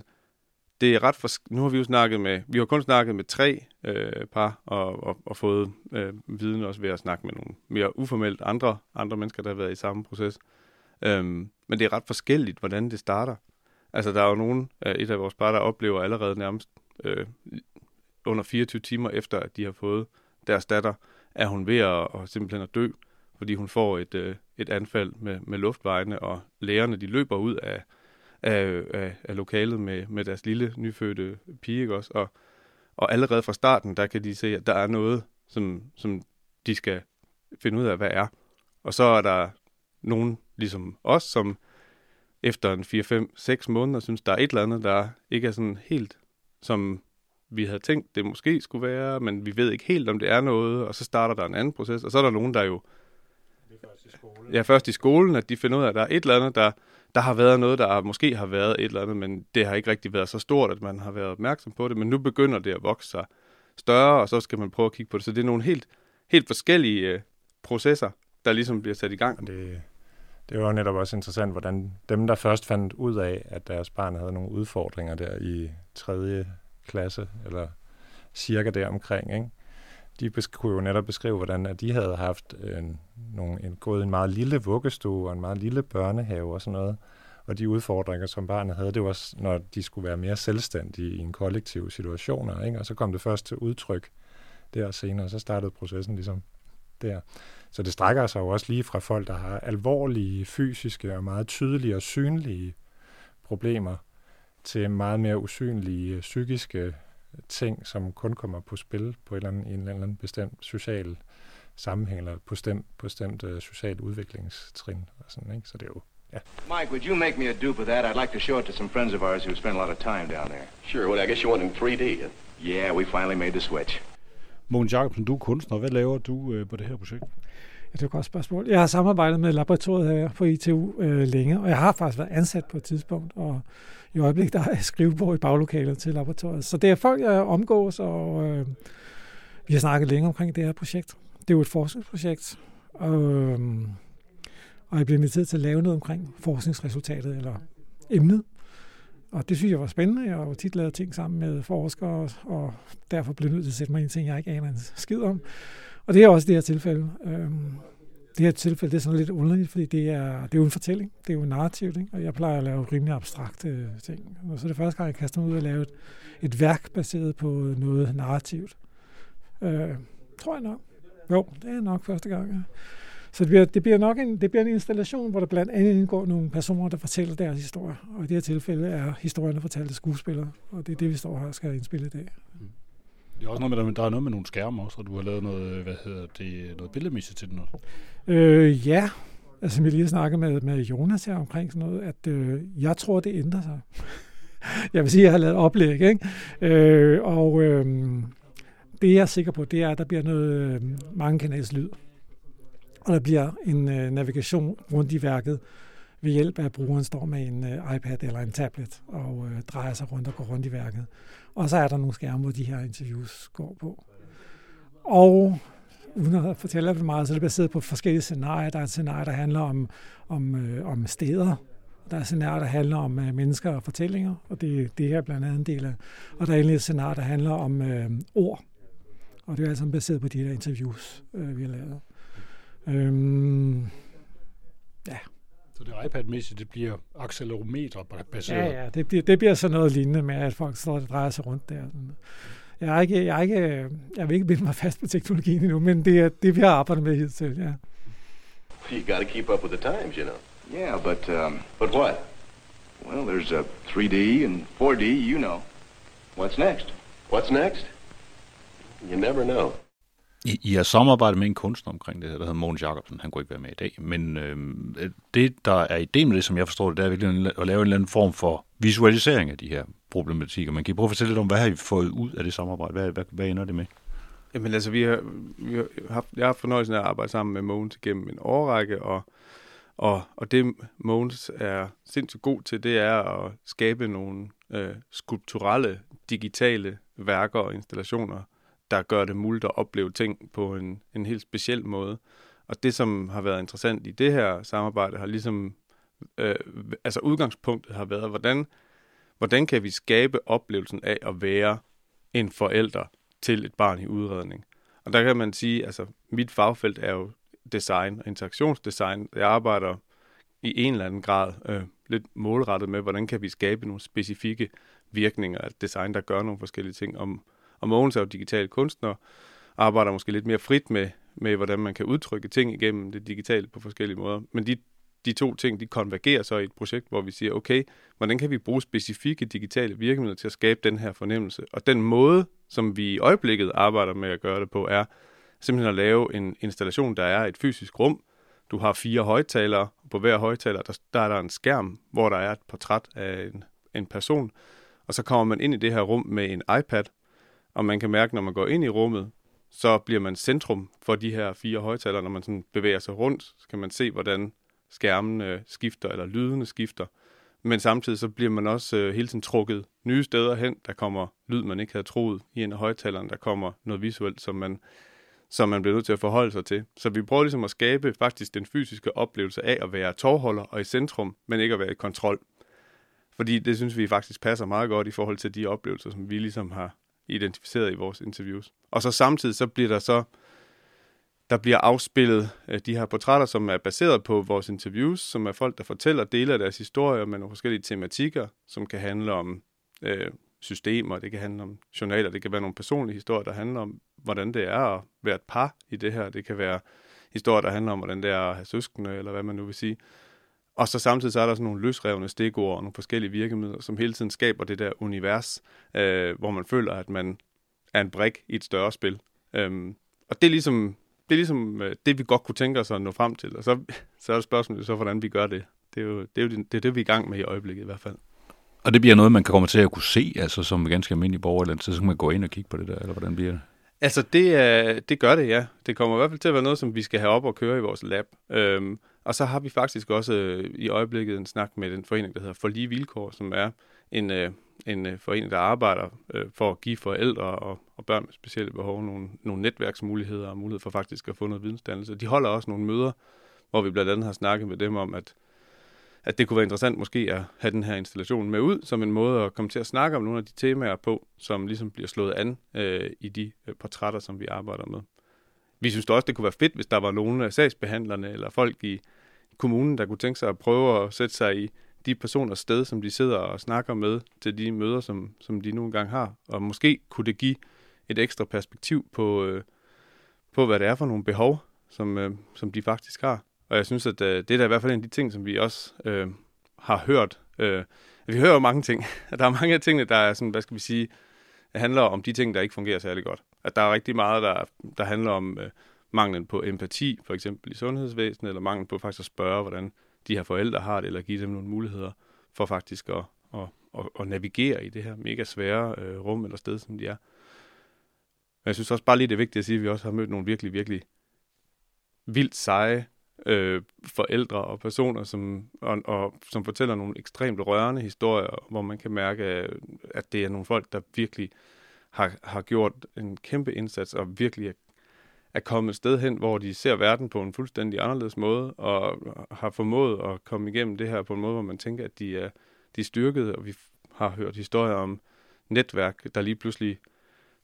det er ret for, nu har vi jo snakket med, vi har kun snakket med tre øh, par, og, og, og fået øh, viden også ved at snakke med nogle mere uformelt andre, andre mennesker, der har været i samme proces. Øhm, men det er ret forskelligt, hvordan det starter. Altså, der er jo nogen, øh, et af vores par, der oplever allerede nærmest øh, under 24 timer efter, at de har fået deres datter, er hun ved at, at simpelthen at dø, fordi hun får et, øh, et anfald med, med luftvejene, og lægerne de løber ud af, af, af, af lokalet med, med deres lille nyfødte pige, ikke også? Og, og allerede fra starten, der kan de se, at der er noget, som, som de skal finde ud af, hvad er. Og så er der nogen, ligesom os, som efter en 4, 5, 6 måneder, synes, der er et eller andet, der ikke er sådan helt, som vi havde tænkt, det måske skulle være, men vi ved ikke helt, om det er noget, og så starter der en anden proces, og så er der nogen, der jo ja, først i skolen, at de finder ud af, at der er et eller andet, der, der har været noget, der måske har været et eller andet, men det har ikke rigtig været så stort, at man har været opmærksom på det, men nu begynder det at vokse sig større, og så skal man prøve at kigge på det. Så det er nogle helt, helt forskellige øh, processer, der ligesom bliver sat i gang. Og det, det var netop også interessant, hvordan dem, der først fandt ud af, at deres barn havde nogle udfordringer der i 3. klasse, eller cirka deromkring, ikke? De besk- kunne jo netop beskrive, hvordan at de havde haft en, nogle, en, gået en meget lille vuggestue og en meget lille børnehave og sådan noget. Og de udfordringer, som barnet havde, det var, når de skulle være mere selvstændige i en kollektiv situation. Ikke? Og så kom det først til udtryk der senere, så startede processen ligesom der. Så det strækker sig jo også lige fra folk, der har alvorlige fysiske og meget tydelige og synlige problemer, til meget mere usynlige psykiske ting, som kun kommer på spil på et eller andet, en eller anden bestemt social sammenhæng, eller bestemt, bestemt uh, social udviklingstrin. Og sådan, ikke? Så det er jo Mike, would you make me a dupe of that? I'd like to show it to some friends of ours who spend a lot of time down there. Sure, well, I guess you want in 3D. huh? Yeah, we finally made the switch. Mogens Jacobsen, du er kunstner. Hvad laver du øh, på det her projekt? Ja, det er et godt spørgsmål. Jeg har samarbejdet med laboratoriet her på ITU øh, længe, og jeg har faktisk været ansat på et tidspunkt, og i øjeblikket der er skrivebord i baglokalet til laboratoriet. Så det er folk, jeg omgås, og øh, vi har snakket længe omkring det her projekt. Det er jo et forskningsprojekt, og, øh, og jeg bliver inviteret til at lave noget omkring forskningsresultatet, eller emnet. Og det synes jeg var spændende. Jeg har jo tit lavet ting sammen med forskere, og derfor blev jeg nødt til at sætte mig ind i en ting, jeg ikke aner en skid om. Og det er også det her tilfælde. Øh, det her tilfælde det er sådan lidt underligt, fordi det er, det er jo en fortælling. Det er jo narrativt, ikke? og jeg plejer at lave rimelig abstrakte øh, ting. Og så er det første gang, jeg kaster mig ud og lave et, et værk baseret på noget narrativt. Øh, tror jeg nok. Jo, det er nok første gang. Ja. Så det bliver, det bliver nok en, det bliver en installation, hvor der blandt andet indgår nogle personer, der fortæller deres historie. Og i det her tilfælde er historierne fortalt af skuespillere, og det er det, vi står her og skal indspille i dag. Mm. Det er også noget med, der er noget med nogle skærme også, og du har lavet noget, øh, hvad hedder det, noget billedmisse til den også. Øh, ja, altså som jeg lige snakkede snakket med, med Jonas her omkring sådan noget, at øh, jeg tror, det ændrer sig. jeg vil sige, at jeg har lavet oplæg, ikke? Øh, og øh, det jeg er sikker på, det er, at der bliver noget øh, mange kanals lyd. Og der bliver en øh, navigation rundt i værket ved hjælp af, at brugeren står med en øh, iPad eller en tablet og øh, drejer sig rundt og går rundt i værket. Og så er der nogle skærme, hvor de her interviews går på. Og uden at fortælle for meget, så er det baseret på forskellige scenarier. Der er et scenarie, der handler om, om, øh, om steder. Der er et scenarie, der handler om øh, mennesker og fortællinger, og det, det er her blandt andet en del af. Og der er endelig et scenarie, der handler om øh, ord. Og det er altså baseret på de her interviews, øh, vi har lavet. Øhm, ja. Så det iPad-mæssigt, det bliver accelerometer baseret? Ja, ja, det bliver, det bliver sådan noget lignende med, at folk står og drejer sig rundt der. Jeg, er ikke, jeg, er ikke, jeg vil ikke binde mig fast på teknologien endnu, men det er det, vi har arbejdet med hidtil, ja. You got to keep up with the times, you know. Yeah, but, um, But what? well, there's a 3D and 4D, you know. What's next? What's next? You never know. I, I har samarbejdet med en kunstner omkring det her, der hedder Mogens Jacobsen. Han kunne ikke være med i dag. Men øh, det, der er ideen med det, som jeg forstår det, det er virkelig at lave en eller anden form for visualisering af de her problematikker. Man kan I prøve at fortælle lidt om, hvad har I fået ud af det samarbejde? Hvad, hvad, hvad ender det med? Jamen altså, vi har, vi har haft, jeg har haft fornøjelsen af at arbejde sammen med Mogens gennem en årrække, og, og, og det Mogens er sindssygt god til, det er at skabe nogle øh, skulpturelle, digitale værker og installationer, der gør det muligt at opleve ting på en, en helt speciel måde. Og det, som har været interessant i det her samarbejde, har ligesom, øh, altså udgangspunktet har været, hvordan, hvordan kan vi skabe oplevelsen af at være en forælder til et barn i udredning. Og der kan man sige, altså mit fagfelt er jo design og interaktionsdesign. Jeg arbejder i en eller anden grad øh, lidt målrettet med, hvordan kan vi skabe nogle specifikke virkninger af design, der gør nogle forskellige ting. Om, og Mogens er jo digital kunstner, arbejder måske lidt mere frit med, med, hvordan man kan udtrykke ting igennem det digitale på forskellige måder. Men de, de to ting, de konvergerer så i et projekt, hvor vi siger, okay, hvordan kan vi bruge specifikke digitale virkemidler til at skabe den her fornemmelse? Og den måde, som vi i øjeblikket arbejder med at gøre det på, er simpelthen at lave en installation, der er et fysisk rum. Du har fire højtalere, og på hver højtaler, der, der er der en skærm, hvor der er et portræt af en, en person. Og så kommer man ind i det her rum med en iPad, og man kan mærke, når man går ind i rummet, så bliver man centrum for de her fire højtalere. Når man sådan bevæger sig rundt, så kan man se, hvordan skærmene skifter, eller lydene skifter. Men samtidig så bliver man også øh, hele tiden trukket nye steder hen. Der kommer lyd, man ikke havde troet i en af højtalerne. Der kommer noget visuelt, som man, som man bliver nødt til at forholde sig til. Så vi prøver ligesom at skabe faktisk den fysiske oplevelse af at være tovholder og i centrum, men ikke at være i kontrol. Fordi det synes vi faktisk passer meget godt i forhold til de oplevelser, som vi ligesom har identificeret i vores interviews. Og så samtidig så bliver der så der bliver afspillet øh, de her portrætter, som er baseret på vores interviews, som er folk, der fortæller dele af deres historier med nogle forskellige tematikker, som kan handle om øh, systemer, det kan handle om journaler, det kan være nogle personlige historier, der handler om, hvordan det er at være et par i det her. Det kan være historier, der handler om, hvordan det er at have søskende, eller hvad man nu vil sige. Og så samtidig så er der sådan nogle løsrevne stikord og nogle forskellige virkemidler, som hele tiden skaber det der univers, øh, hvor man føler, at man er en brik i et større spil. Øhm, og det er ligesom det, er ligesom, øh, det, vi godt kunne tænke os at nå frem til. Og så, så er det spørgsmålet så, hvordan vi gør det. Det er jo det, er jo det, det, er det vi er i gang med i øjeblikket i hvert fald. Og det bliver noget, man kan komme til at kunne se, altså som ganske almindelig borger, eller så kan man gå ind og kigge på det der, eller hvordan bliver det? Altså, det, det gør det, ja. Det kommer i hvert fald til at være noget, som vi skal have op og køre i vores lab. Øhm, og så har vi faktisk også øh, i øjeblikket en snak med den forening, der hedder For Lige Vilkår, som er en, øh, en øh, forening, der arbejder øh, for at give forældre og, og børn med specielle behov nogle, nogle netværksmuligheder og mulighed for faktisk at få noget vidensdannelse. De holder også nogle møder, hvor vi blandt andet har snakket med dem om, at, at det kunne være interessant måske at have den her installation med ud, som en måde at komme til at snakke om nogle af de temaer på, som ligesom bliver slået an øh, i de øh, portrætter, som vi arbejder med. Vi synes også, det kunne være fedt, hvis der var nogle af sagsbehandlerne eller folk i kommunen, der kunne tænke sig at prøve at sætte sig i de personers sted, som de sidder og snakker med til de møder, som, som de nogle gange har. Og måske kunne det give et ekstra perspektiv på, øh, på hvad det er for nogle behov, som, øh, som de faktisk har. Og jeg synes, at øh, det er da i hvert fald en af de ting, som vi også øh, har hørt. Øh, vi hører jo mange ting. Der er mange af tingene, der er sådan, hvad skal vi sige, handler om de ting, der ikke fungerer særlig godt. At der er rigtig meget, der, der handler om øh, manglen på empati, for eksempel i sundhedsvæsenet, eller manglen på faktisk at spørge, hvordan de her forældre har det, eller give dem nogle muligheder for faktisk at, at, at, at navigere i det her mega svære øh, rum eller sted, som de er. Men jeg synes også bare lige, det er vigtigt at sige, at vi også har mødt nogle virkelig, virkelig vildt seje øh, forældre og personer, som, og, og, som fortæller nogle ekstremt rørende historier, hvor man kan mærke, at det er nogle folk, der virkelig har, har gjort en kæmpe indsats og virkelig er er kommet et sted hen, hvor de ser verden på en fuldstændig anderledes måde, og har formået at komme igennem det her på en måde, hvor man tænker, at de er, de er styrket, og vi har hørt historier om netværk, der lige pludselig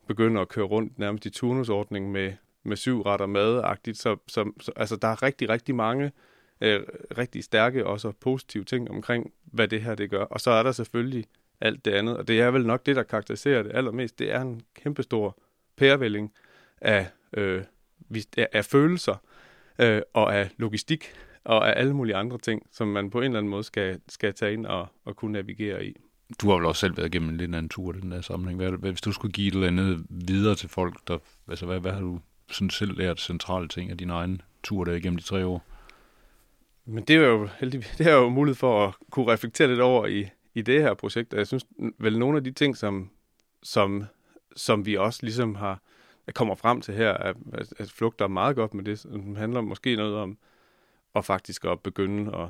begynder at køre rundt nærmest i turnusordning med, med syv retter mad-agtigt. Så, så, så altså, der er rigtig, rigtig mange øh, rigtig stærke og så positive ting omkring, hvad det her det gør. Og så er der selvfølgelig alt det andet, og det er vel nok det, der karakteriserer det allermest. Det er en kæmpestor pærevælling af, øh, af følelser øh, og af logistik og af alle mulige andre ting, som man på en eller anden måde skal, skal tage ind og, og kunne navigere i. Du har vel også selv været igennem en lidt anden tur i den der sammenhæng. Hvad, hvad, hvis du skulle give et eller andet videre til folk, der, altså hvad, hvad har du sådan selv lært centrale ting af din egen tur der igennem de tre år? Men det er jo heldigvis, det er jo mulighed for at kunne reflektere lidt over i, i det her projekt. Og jeg synes vel nogle af de ting, som, som, som vi også ligesom har kommer frem til her, at, at flugter meget godt med det. Det handler måske noget om at faktisk at begynde at,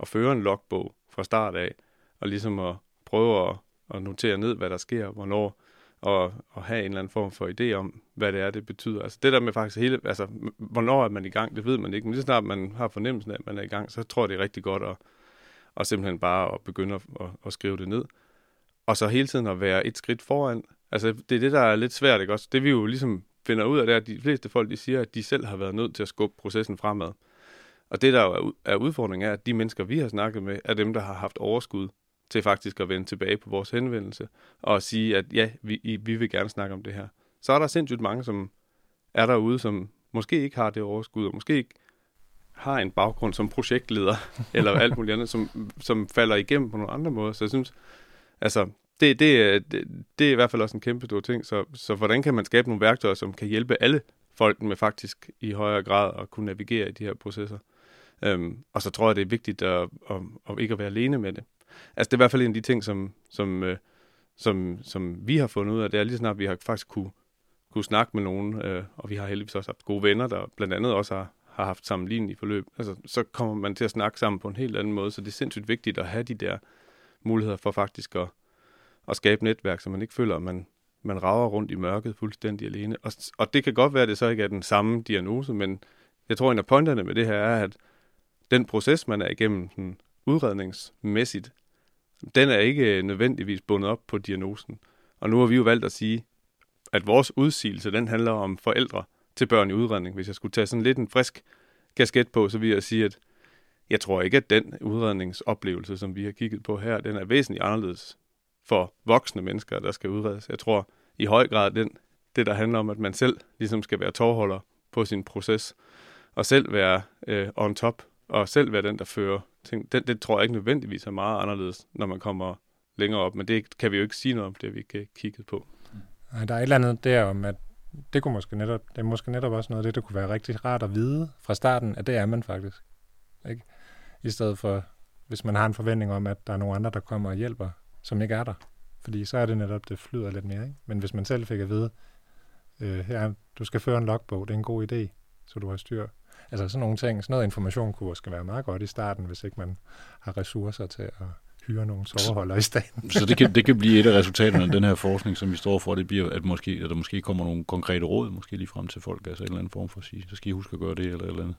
at føre en logbog fra start af, og ligesom at prøve at, at notere ned, hvad der sker, hvornår, og, og have en eller anden form for idé om, hvad det er, det betyder. Altså det der med faktisk hele, altså hvornår er man i gang, det ved man ikke, men lige snart man har fornemmelsen af, at man er i gang, så tror jeg, det er rigtig godt at, at simpelthen bare at begynde at, at, at skrive det ned. Og så hele tiden at være et skridt foran. Altså det er det, der er lidt svært, ikke også? Det vi jo ligesom finder ud af, det er, at de fleste folk, de siger, at de selv har været nødt til at skubbe processen fremad. Og det, der jo er udfordringen, er, at de mennesker, vi har snakket med, er dem, der har haft overskud til faktisk at vende tilbage på vores henvendelse og sige, at ja, vi, vi vil gerne snakke om det her. Så er der sindssygt mange, som er derude, som måske ikke har det overskud, og måske ikke har en baggrund som projektleder, eller alt muligt andet, som, som falder igennem på nogle andre måder. Så jeg synes, altså, det, det, øh, det, det er i hvert fald også en kæmpe stor ting. Så, så hvordan kan man skabe nogle værktøjer, som kan hjælpe alle folk med faktisk i højere grad at kunne navigere i de her processer? Øhm, og så tror jeg, det er vigtigt at, at, at ikke at være alene med det. Altså det er i hvert fald en af de ting, som, som, øh, som, som vi har fundet ud af, det er lige snart, vi har faktisk kunne, kunne snakke med nogen, øh, og vi har heldigvis også haft gode venner, der blandt andet også har, har haft i forløb. Altså, så kommer man til at snakke sammen på en helt anden måde, så det er sindssygt vigtigt at have de der muligheder for faktisk at, at skabe netværk, så man ikke føler, at man, man rager rundt i mørket fuldstændig alene. Og, og det kan godt være, at det så ikke er den samme diagnose, men jeg tror, en af pointerne med det her er, at den proces, man er igennem den udredningsmæssigt, den er ikke nødvendigvis bundet op på diagnosen. Og nu har vi jo valgt at sige, at vores udsigelse, den handler om forældre til børn i udredning. Hvis jeg skulle tage sådan lidt en frisk kasket på, så vil jeg sige, at jeg tror ikke, at den udredningsoplevelse, som vi har kigget på her, den er væsentligt anderledes for voksne mennesker, der skal udredes. Jeg tror i høj grad, den, det der handler om, at man selv ligesom skal være tårholder på sin proces, og selv være øh, on top, og selv være den, der fører ting. Det, det tror jeg ikke nødvendigvis er meget anderledes, når man kommer længere op, men det kan vi jo ikke sige noget om, det vi ikke øh, kigget på. Nej, der er et eller andet der om, at det kunne måske netop, det er måske netop også noget af det, der kunne være rigtig rart at vide fra starten, at det er man faktisk. Ikke? I stedet for, hvis man har en forventning om, at der er nogle andre, der kommer og hjælper, som ikke er der. Fordi så er det netop, det flyder lidt mere. Ikke? Men hvis man selv fik at vide, øh, her, du skal føre en logbog, det er en god idé, så du har styr. Altså sådan nogle ting, sådan noget information kunne måske være meget godt i starten, hvis ikke man har ressourcer til at hyre nogle soveholder i staten. så det kan, det kan blive et af resultaterne af den her forskning, som vi står for, det bliver, at, måske, at der måske kommer nogle konkrete råd, måske lige frem til folk, altså en eller anden form for at sige, så skal I huske at gøre det, eller et eller andet.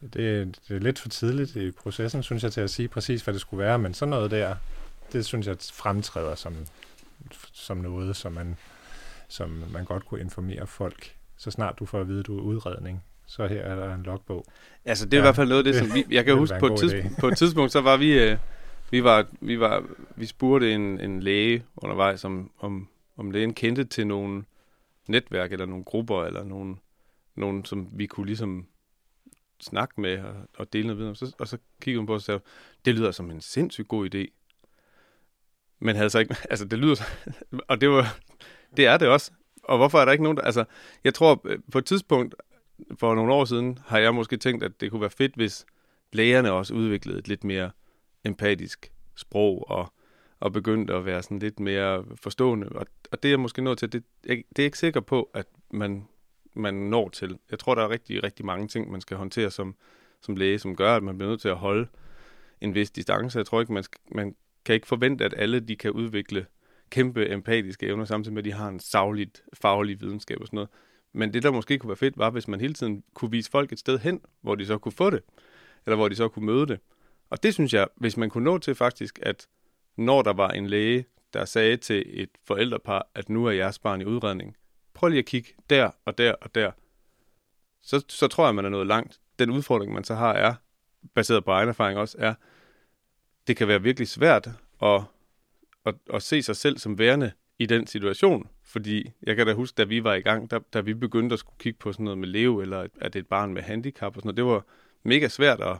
Det, det er lidt for tidligt i processen, synes jeg, til at sige præcis, hvad det skulle være, men sådan noget der, det synes jeg fremtræder som, som noget, som man, som man godt kunne informere folk, så snart du får at vide, at du er udredning. Så her er der en logbog. Altså, det er ja, i hvert fald noget af det, som vi... Jeg kan huske, på et, tidspunkt, på et tidspunkt, så var vi... Øh, vi var, vi var, vi spurgte en, en læge undervejs, om, om, om lægen kendte til nogle netværk, eller nogle grupper, eller nogle, nogle som vi kunne ligesom snakke med og, og dele noget videre. Så, og så kiggede hun på os og sagde, det lyder som en sindssygt god idé. Men havde så ikke, altså det lyder, og det var, det er det også. Og hvorfor er der ikke nogen, der, altså jeg tror øh, på et tidspunkt for nogle år siden, har jeg måske tænkt, at det kunne være fedt, hvis lægerne også udviklede et lidt mere empatisk sprog og, og begyndte at være sådan lidt mere forstående. Og, og det er måske nået til, det, jeg, det er ikke sikker på, at man, man når til. Jeg tror, der er rigtig, rigtig mange ting, man skal håndtere som, som læge, som gør, at man bliver nødt til at holde en vis distance. Jeg tror ikke, man, skal, man kan ikke forvente, at alle de kan udvikle kæmpe empatiske evner, samtidig med, at de har en savligt faglig videnskab og sådan noget. Men det, der måske kunne være fedt, var, hvis man hele tiden kunne vise folk et sted hen, hvor de så kunne få det, eller hvor de så kunne møde det. Og det synes jeg, hvis man kunne nå til faktisk, at når der var en læge, der sagde til et forældrepar, at nu er jeres barn i udredning. Prøv lige at kigge der og der og der. Så, så tror jeg, man er nået langt. Den udfordring, man så har, er, baseret på egen erfaring også, er, det kan være virkelig svært at, at, at se sig selv som værende i den situation. Fordi jeg kan da huske, da vi var i gang, da, da vi begyndte at skulle kigge på sådan noget med leve, eller at det er et barn med handicap og sådan noget, det var mega svært at,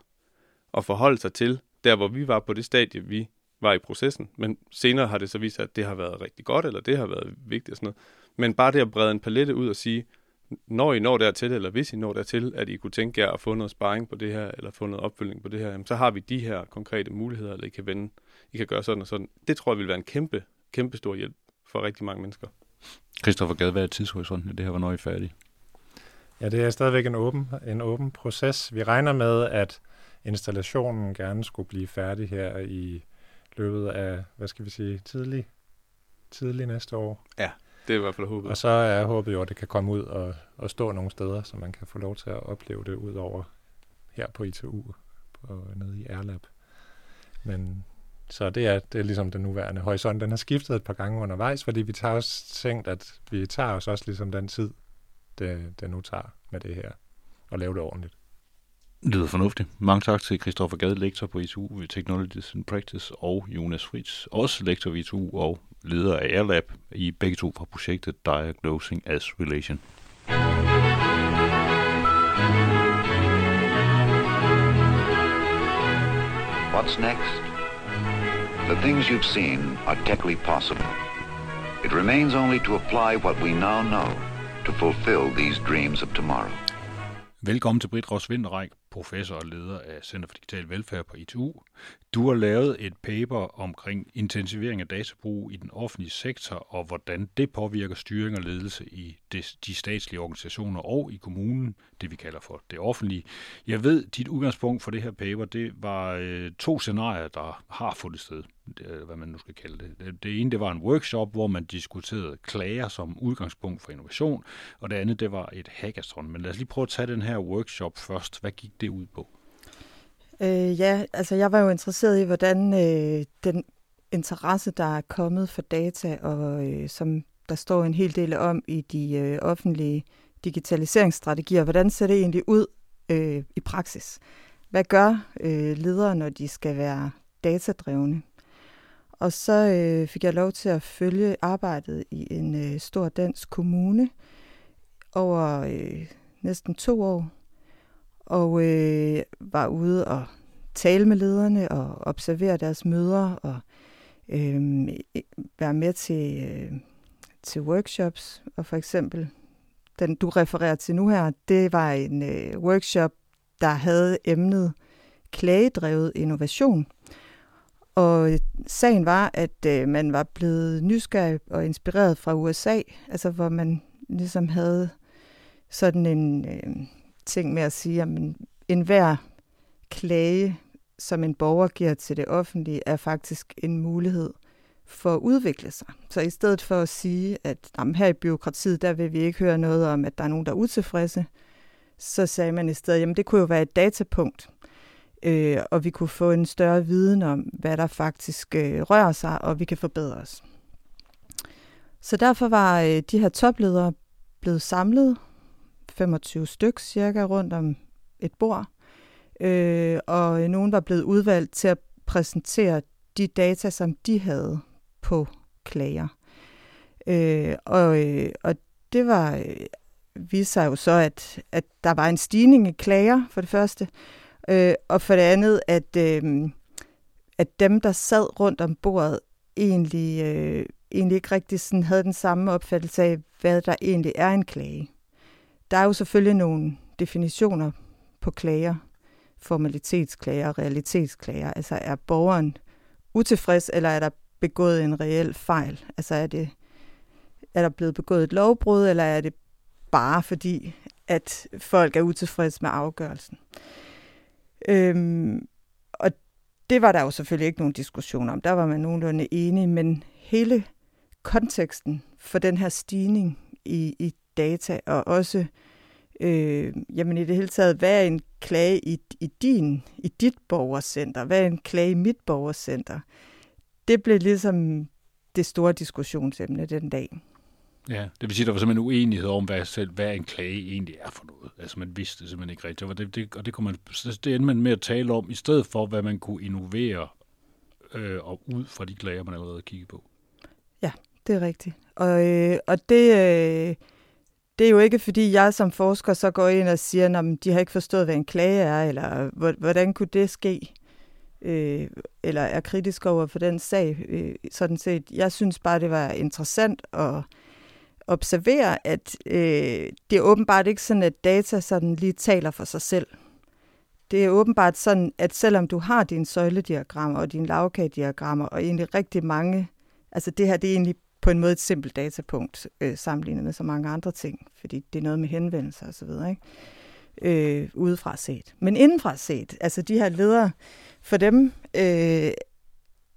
at forholde sig til, der hvor vi var på det stadie, vi var i processen. Men senere har det så vist sig, at det har været rigtig godt, eller det har været vigtigt og sådan noget. Men bare det at brede en palette ud og sige, når I når dertil, eller hvis I når dertil, at I kunne tænke jer at få noget sparring på det her, eller få noget opfølgning på det her, jamen, så har vi de her konkrete muligheder, eller I kan vende, I kan gøre sådan og sådan. Det tror jeg vil være en kæmpe, kæmpe stor hjælp for rigtig mange mennesker. Christoffer Gade, hvad er tidshorisonten det her, hvornår er I færdige? Ja, det er stadigvæk en åben, en åben proces. Vi regner med, at installationen gerne skulle blive færdig her i løbet af, hvad skal vi sige, tidlig, tidlig næste år. Ja, det er i hvert fald håbet. Og så er håbet jo, at det kan komme ud og, og stå nogle steder, så man kan få lov til at opleve det ud over her på ITU og nede i Airlab. Men så det er, det er ligesom den nuværende horisont. Den har skiftet et par gange undervejs, fordi vi tager også tænkt, at vi tager os også ligesom den tid, det, det nu tager med det her, og lave det ordentligt. Det lyder fornuftigt. Mange tak til Christoffer Gade, lektor på ITU ved Technologies and Practice, og Jonas Fritz, også lektor ved ITU og leder af Airlab, i begge to fra projektet Diagnosing as Relation. What's next? The things you've seen are technically possible. It remains only to apply what we now know to fulfill these dreams of tomorrow. Velkommen til Britt Ross Vinterræk, professor og leder af Center for Digital Velfærd på ITU. Du har lavet et paper omkring intensivering af databrug i den offentlige sektor, og hvordan det påvirker styring og ledelse i de statslige organisationer og i kommunen, det vi kalder for det offentlige. Jeg ved, dit udgangspunkt for det her paper, det var øh, to scenarier, der har fundet sted, Øh, hvad man nu skal kalde det. Det ene, det var en workshop, hvor man diskuterede klager som udgangspunkt for innovation, og det andet, det var et hackathon. Men lad os lige prøve at tage den her workshop først. Hvad gik det ud på? Øh, ja, altså jeg var jo interesseret i, hvordan øh, den interesse, der er kommet for data, og øh, som der står en hel del om i de øh, offentlige digitaliseringsstrategier, hvordan ser det egentlig ud øh, i praksis? Hvad gør øh, ledere, når de skal være datadrevne? Og så øh, fik jeg lov til at følge arbejdet i en øh, stor dansk kommune over øh, næsten to år, og øh, var ude og tale med lederne og observere deres møder og øh, være med til, øh, til workshops. Og for eksempel, den du refererer til nu her, det var en øh, workshop, der havde emnet klagedrevet innovation. Og sagen var, at øh, man var blevet nysgerrig og inspireret fra USA, altså hvor man ligesom havde sådan en øh, ting med at sige, at enhver klage, som en borger giver til det offentlige, er faktisk en mulighed for at udvikle sig. Så i stedet for at sige, at jamen, her i byråkratiet, der vil vi ikke høre noget om, at der er nogen, der er utilfredse, så sagde man i stedet, jamen det kunne jo være et datapunkt, øh, og vi kunne få en større viden om, hvad der faktisk øh, rører sig, og vi kan forbedre os. Så derfor var øh, de her topledere blevet samlet 25 stykker cirka rundt om et bord, øh, og nogen var blevet udvalgt til at præsentere de data, som de havde på klager. Øh, og, øh, og det var øh, viste sig jo så, at, at der var en stigning i klager, for det første, øh, og for det andet, at, øh, at dem, der sad rundt om bordet, egentlig, øh, egentlig ikke rigtig sådan havde den samme opfattelse af, hvad der egentlig er en klage. Der er jo selvfølgelig nogle definitioner på klager, formalitetsklager og realitetsklager. Altså er borgeren utilfreds, eller er der begået en reel fejl? Altså er, det, er der blevet begået et lovbrud, eller er det bare fordi, at folk er utilfredse med afgørelsen? Øhm, og det var der jo selvfølgelig ikke nogen diskussion om. Der var man nogenlunde enige, men hele konteksten for den her stigning i, i data, og også øh, jamen i det hele taget, hvad er en klage i, i din, i dit borgercenter? Hvad er en klage i mit borgercenter? Det blev ligesom det store diskussionsemne den dag. Ja, det vil sige, at der var simpelthen uenighed om, hvad, selv, hvad en klage egentlig er for noget. Altså man vidste det simpelthen ikke rigtigt. Og det, det, og det, kunne man, det endte man med at tale om, i stedet for, hvad man kunne innovere øh, og ud fra de klager, man allerede kiggede på. Ja, det er rigtigt. Og, øh, og det, øh, det er jo ikke, fordi jeg som forsker så går ind og siger, at de har ikke forstået, hvad en klage er, eller hvordan kunne det ske? Øh, eller er kritisk over for den sag. Øh, sådan set. Jeg synes bare, det var interessant at observere, at øh, det er åbenbart ikke sådan, at data sådan lige taler for sig selv. Det er åbenbart sådan, at selvom du har dine søjlediagrammer og dine lavkagediagrammer, og egentlig rigtig mange, altså det her, det er egentlig på en måde et simpelt datapunkt, øh, sammenlignet med så mange andre ting, fordi det er noget med henvendelser og så videre, ikke? Øh, udefra set. Men indenfra set, altså de her ledere, for dem øh,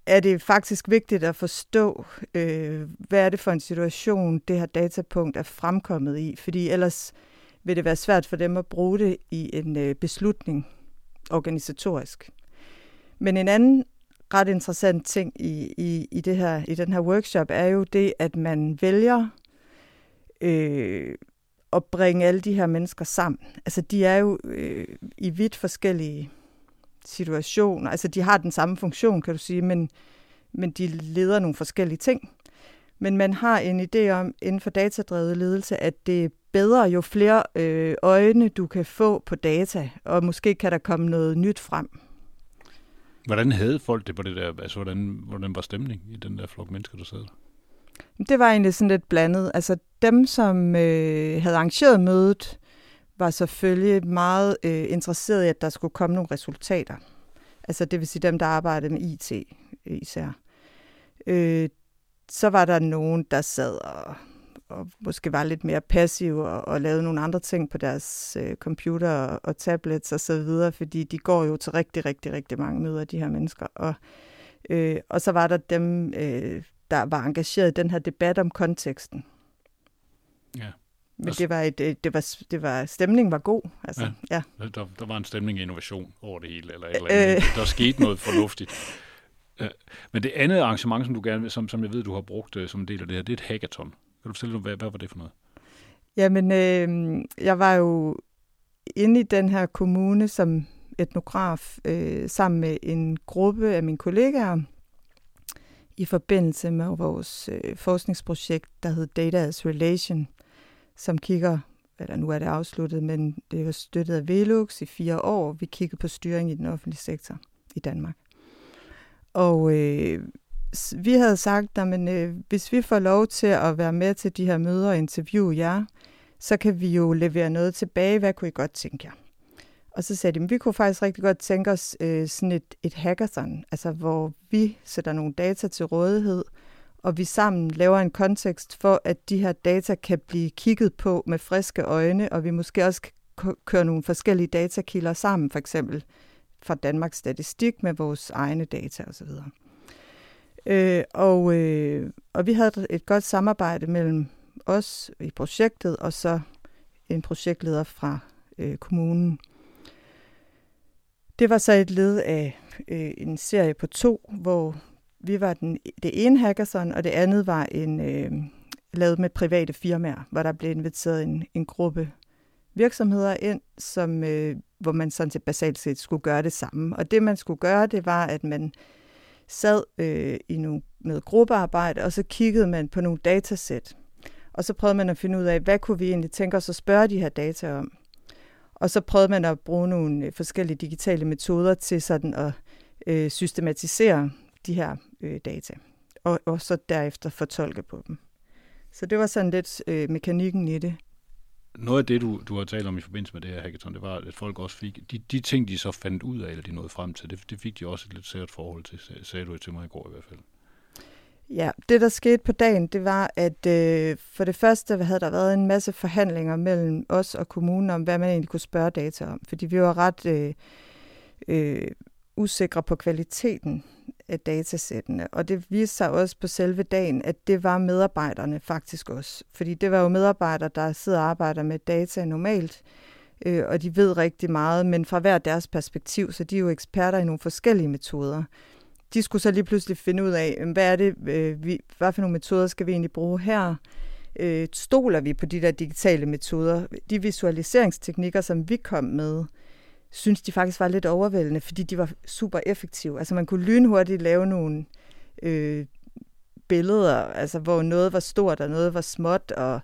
er det faktisk vigtigt at forstå, øh, hvad er det for en situation, det her datapunkt er fremkommet i, fordi ellers vil det være svært for dem at bruge det i en øh, beslutning organisatorisk. Men en anden ret interessant ting i, i, i, det her, i den her workshop er jo det, at man vælger øh, at bringe alle de her mennesker sammen. Altså de er jo øh, i vidt forskellige situationer. Altså de har den samme funktion, kan du sige, men, men de leder nogle forskellige ting. Men man har en idé om inden for datadrevet ledelse, at det er bedre, jo flere øh, øjne du kan få på data, og måske kan der komme noget nyt frem. Hvordan havde folk det på det der? Altså, hvordan, hvordan var stemning i den der flok mennesker, der sad der? Det var egentlig sådan lidt blandet. Altså, dem, som øh, havde arrangeret mødet, var selvfølgelig meget øh, interesseret i, at der skulle komme nogle resultater. Altså, det vil sige dem, der arbejdede med IT øh, især. Øh, så var der nogen, der sad og og måske var lidt mere passive og, og lavede nogle andre ting på deres øh, computer og, og tablets og så videre, fordi de går jo til rigtig, rigtig, rigtig mange møder, de her mennesker. Og, øh, og så var der dem, øh, der var engageret i den her debat om konteksten. Ja. Men altså, det var, et, det var, det var, stemningen var god. Altså, ja. ja. Der, der var en stemning af innovation over det hele, eller et eller andet. Øh. Der skete noget fornuftigt. Men det andet arrangement, som du gerne som, som jeg ved, du har brugt øh, som en del af det her, det er et hackathon. Kan du fortælle, hvad, hvad var det for noget? Jamen, øh, jeg var jo inde i den her kommune som etnograf øh, sammen med en gruppe af mine kollegaer i forbindelse med vores øh, forskningsprojekt, der hed Data as Relation, som kigger, eller nu er det afsluttet, men det var støttet af Velux i fire år. Vi kiggede på styring i den offentlige sektor i Danmark. Og øh, vi havde sagt, at øh, hvis vi får lov til at være med til de her møder og interviewe jer, så kan vi jo levere noget tilbage. Hvad kunne I godt tænke jer? Og så sagde de, at vi kunne faktisk rigtig godt tænke os øh, sådan et, et hackathon, altså hvor vi sætter nogle data til rådighed, og vi sammen laver en kontekst for, at de her data kan blive kigget på med friske øjne, og vi måske også kan køre nogle forskellige datakilder sammen, for eksempel fra Danmarks Statistik med vores egne data osv. Øh, og, øh, og vi havde et godt samarbejde mellem os i projektet og så en projektleder fra øh, kommunen. Det var så et led af øh, en serie på to, hvor vi var den, det ene hackathon, og det andet var en øh, lavet med private firmaer, hvor der blev inviteret en, en gruppe virksomheder ind, som, øh, hvor man sådan set basalt set skulle gøre det samme. Og det man skulle gøre, det var, at man sad øh, i nogle, noget gruppearbejde, og så kiggede man på nogle datasæt. Og så prøvede man at finde ud af, hvad kunne vi egentlig tænke os at spørge de her data om. Og så prøvede man at bruge nogle øh, forskellige digitale metoder til sådan at øh, systematisere de her øh, data, og, og så derefter fortolke på dem. Så det var sådan lidt øh, mekanikken i det noget af det, du, du har talt om i forbindelse med det her hackathon, det var, at folk også fik, de, de ting, de så fandt ud af, eller de nåede frem til, det, det fik de også et lidt sært forhold til, sagde du til mig i går i hvert fald. Ja, det der skete på dagen, det var, at øh, for det første havde der været en masse forhandlinger mellem os og kommunen om, hvad man egentlig kunne spørge data om. Fordi vi var ret øh, øh, usikre på kvaliteten af datasættene. Og det viste sig også på selve dagen, at det var medarbejderne faktisk også. Fordi det var jo medarbejdere, der sidder og arbejder med data normalt, øh, og de ved rigtig meget, men fra hver deres perspektiv, så de er jo eksperter i nogle forskellige metoder. de skulle så lige pludselig finde ud af, hvad er det, øh, vi, hvad for nogle metoder skal vi egentlig bruge her? Øh, stoler vi på de der digitale metoder? De visualiseringsteknikker, som vi kom med, synes de faktisk var lidt overvældende, fordi de var super effektive. Altså man kunne lynhurtigt lave nogle øh, billeder, altså hvor noget var stort og noget var småt, og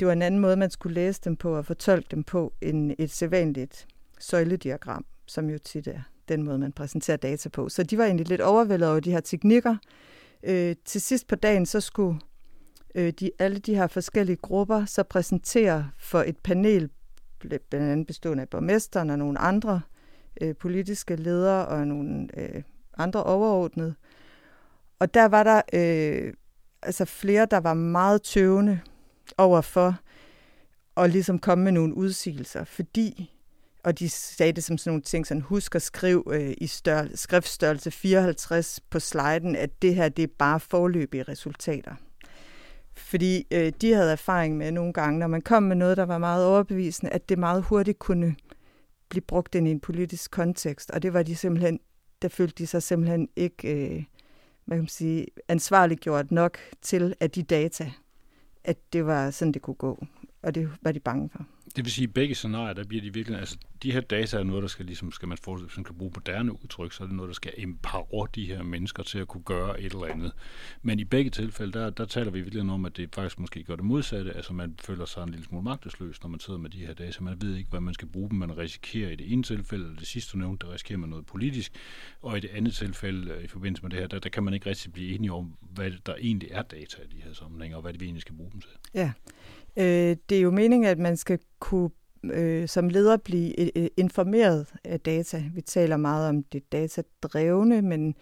det var en anden måde, man skulle læse dem på og fortolke dem på, end et sædvanligt søjlediagram, som jo tit er den måde, man præsenterer data på. Så de var egentlig lidt overvældet over de her teknikker. Øh, til sidst på dagen, så skulle øh, de, alle de her forskellige grupper så præsentere for et panel, blandt andet bestående af borgmesteren og nogle andre øh, politiske ledere og nogle øh, andre overordnede. Og der var der øh, altså flere, der var meget tøvende overfor at ligesom komme med nogle udsigelser, fordi og de sagde det som sådan nogle ting, sådan husk at skrive øh, i størrelse, skriftstørrelse 54 på sliden, at det her det er bare forløbige resultater. Fordi øh, de havde erfaring med nogle gange, når man kom med noget, der var meget overbevisende, at det meget hurtigt kunne blive brugt ind i en politisk kontekst. Og det var de simpelthen, der følte de sig simpelthen ikke øh, hvad kan man sige, ansvarliggjort nok til, at de data, at det var sådan, det kunne gå. Og det var de bange for. Det vil sige, at begge scenarier, der bliver de virkelig, altså de her data er noget, der skal ligesom, skal man forestille, man kan bruge moderne udtryk, så er det noget, der skal empower de her mennesker til at kunne gøre et eller andet. Men i begge tilfælde, der, der taler vi virkelig om, at det faktisk måske gør det modsatte, altså man føler sig en lille smule magtesløs, når man sidder med de her data. Man ved ikke, hvad man skal bruge dem. Man risikerer i det ene tilfælde, eller det sidste du nævnte, der risikerer man noget politisk, og i det andet tilfælde, øh, i forbindelse med det her, der, der kan man ikke rigtig blive enige om, hvad der egentlig er data i de her sammenhænge, og hvad det vi egentlig skal bruge dem til. Ja, øh, det er jo meningen, at man skal kunne øh, som leder blive øh, øh, informeret af data. Vi taler meget om det datadrevne, men,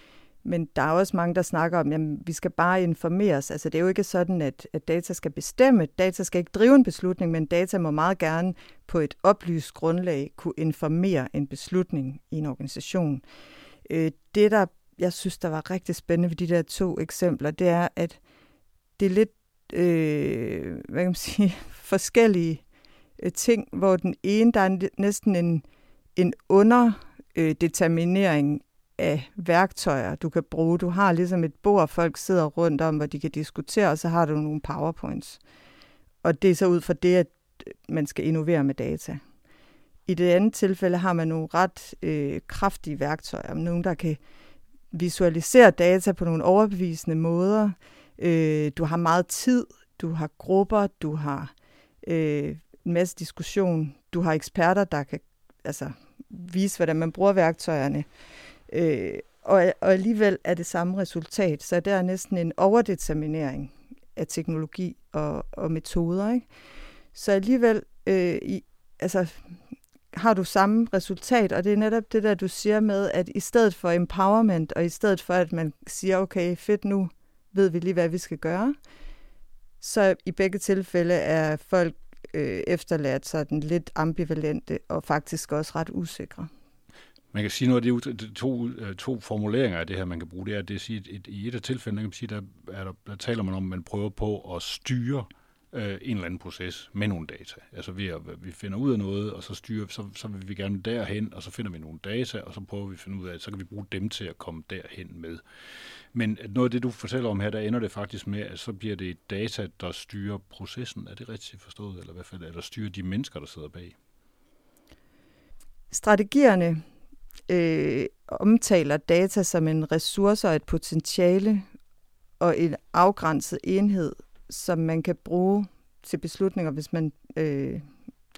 men der er også mange, der snakker om, at vi skal bare informeres. Altså det er jo ikke sådan, at, at data skal bestemme. Data skal ikke drive en beslutning, men data må meget gerne på et oplyst grundlag kunne informere en beslutning i en organisation. Øh, det, der jeg synes, der var rigtig spændende ved de der to eksempler, det er, at det er lidt øh, hvad kan man sige, forskellige Øh, ting, hvor den ene, der er næsten en, en underdeterminering øh, af værktøjer, du kan bruge. Du har ligesom et bord, folk sidder rundt om, hvor de kan diskutere, og så har du nogle powerpoints. Og det er så ud fra det, at øh, man skal innovere med data. I det andet tilfælde har man nogle ret øh, kraftige værktøjer, nogle der kan visualisere data på nogle overbevisende måder. Øh, du har meget tid, du har grupper, du har øh, en masse diskussion. Du har eksperter, der kan altså, vise, hvordan man bruger værktøjerne. Øh, og, og alligevel er det samme resultat. Så der er næsten en overdeterminering af teknologi og, og metoder. Ikke? Så alligevel øh, i, altså, har du samme resultat, og det er netop det der, du siger med, at i stedet for empowerment, og i stedet for, at man siger, okay, fedt, nu ved vi lige, hvad vi skal gøre, så i begge tilfælde er folk øh, efterladt sådan lidt ambivalente og faktisk også ret usikre. Man kan sige noget af det, to, øh, to formuleringer af det her, man kan bruge, det er, at det er at i et af tilfældene, kan man sige, der, er der, der taler man om, at man prøver på at styre øh, en eller anden proces med nogle data. Altså vi, er, vi finder ud af noget, og så styrer så, så vil vi gerne derhen, og så finder vi nogle data, og så prøver vi at finde ud af, så kan vi bruge dem til at komme derhen med. Men noget af det, du fortæller om her, der ender det faktisk med, at så bliver det data, der styrer processen. Er det rigtigt forstået, eller i hvert fald, er der styrer de mennesker, der sidder bag? Strategierne øh, omtaler data som en ressource og et potentiale og en afgrænset enhed, som man kan bruge til beslutninger, hvis man øh,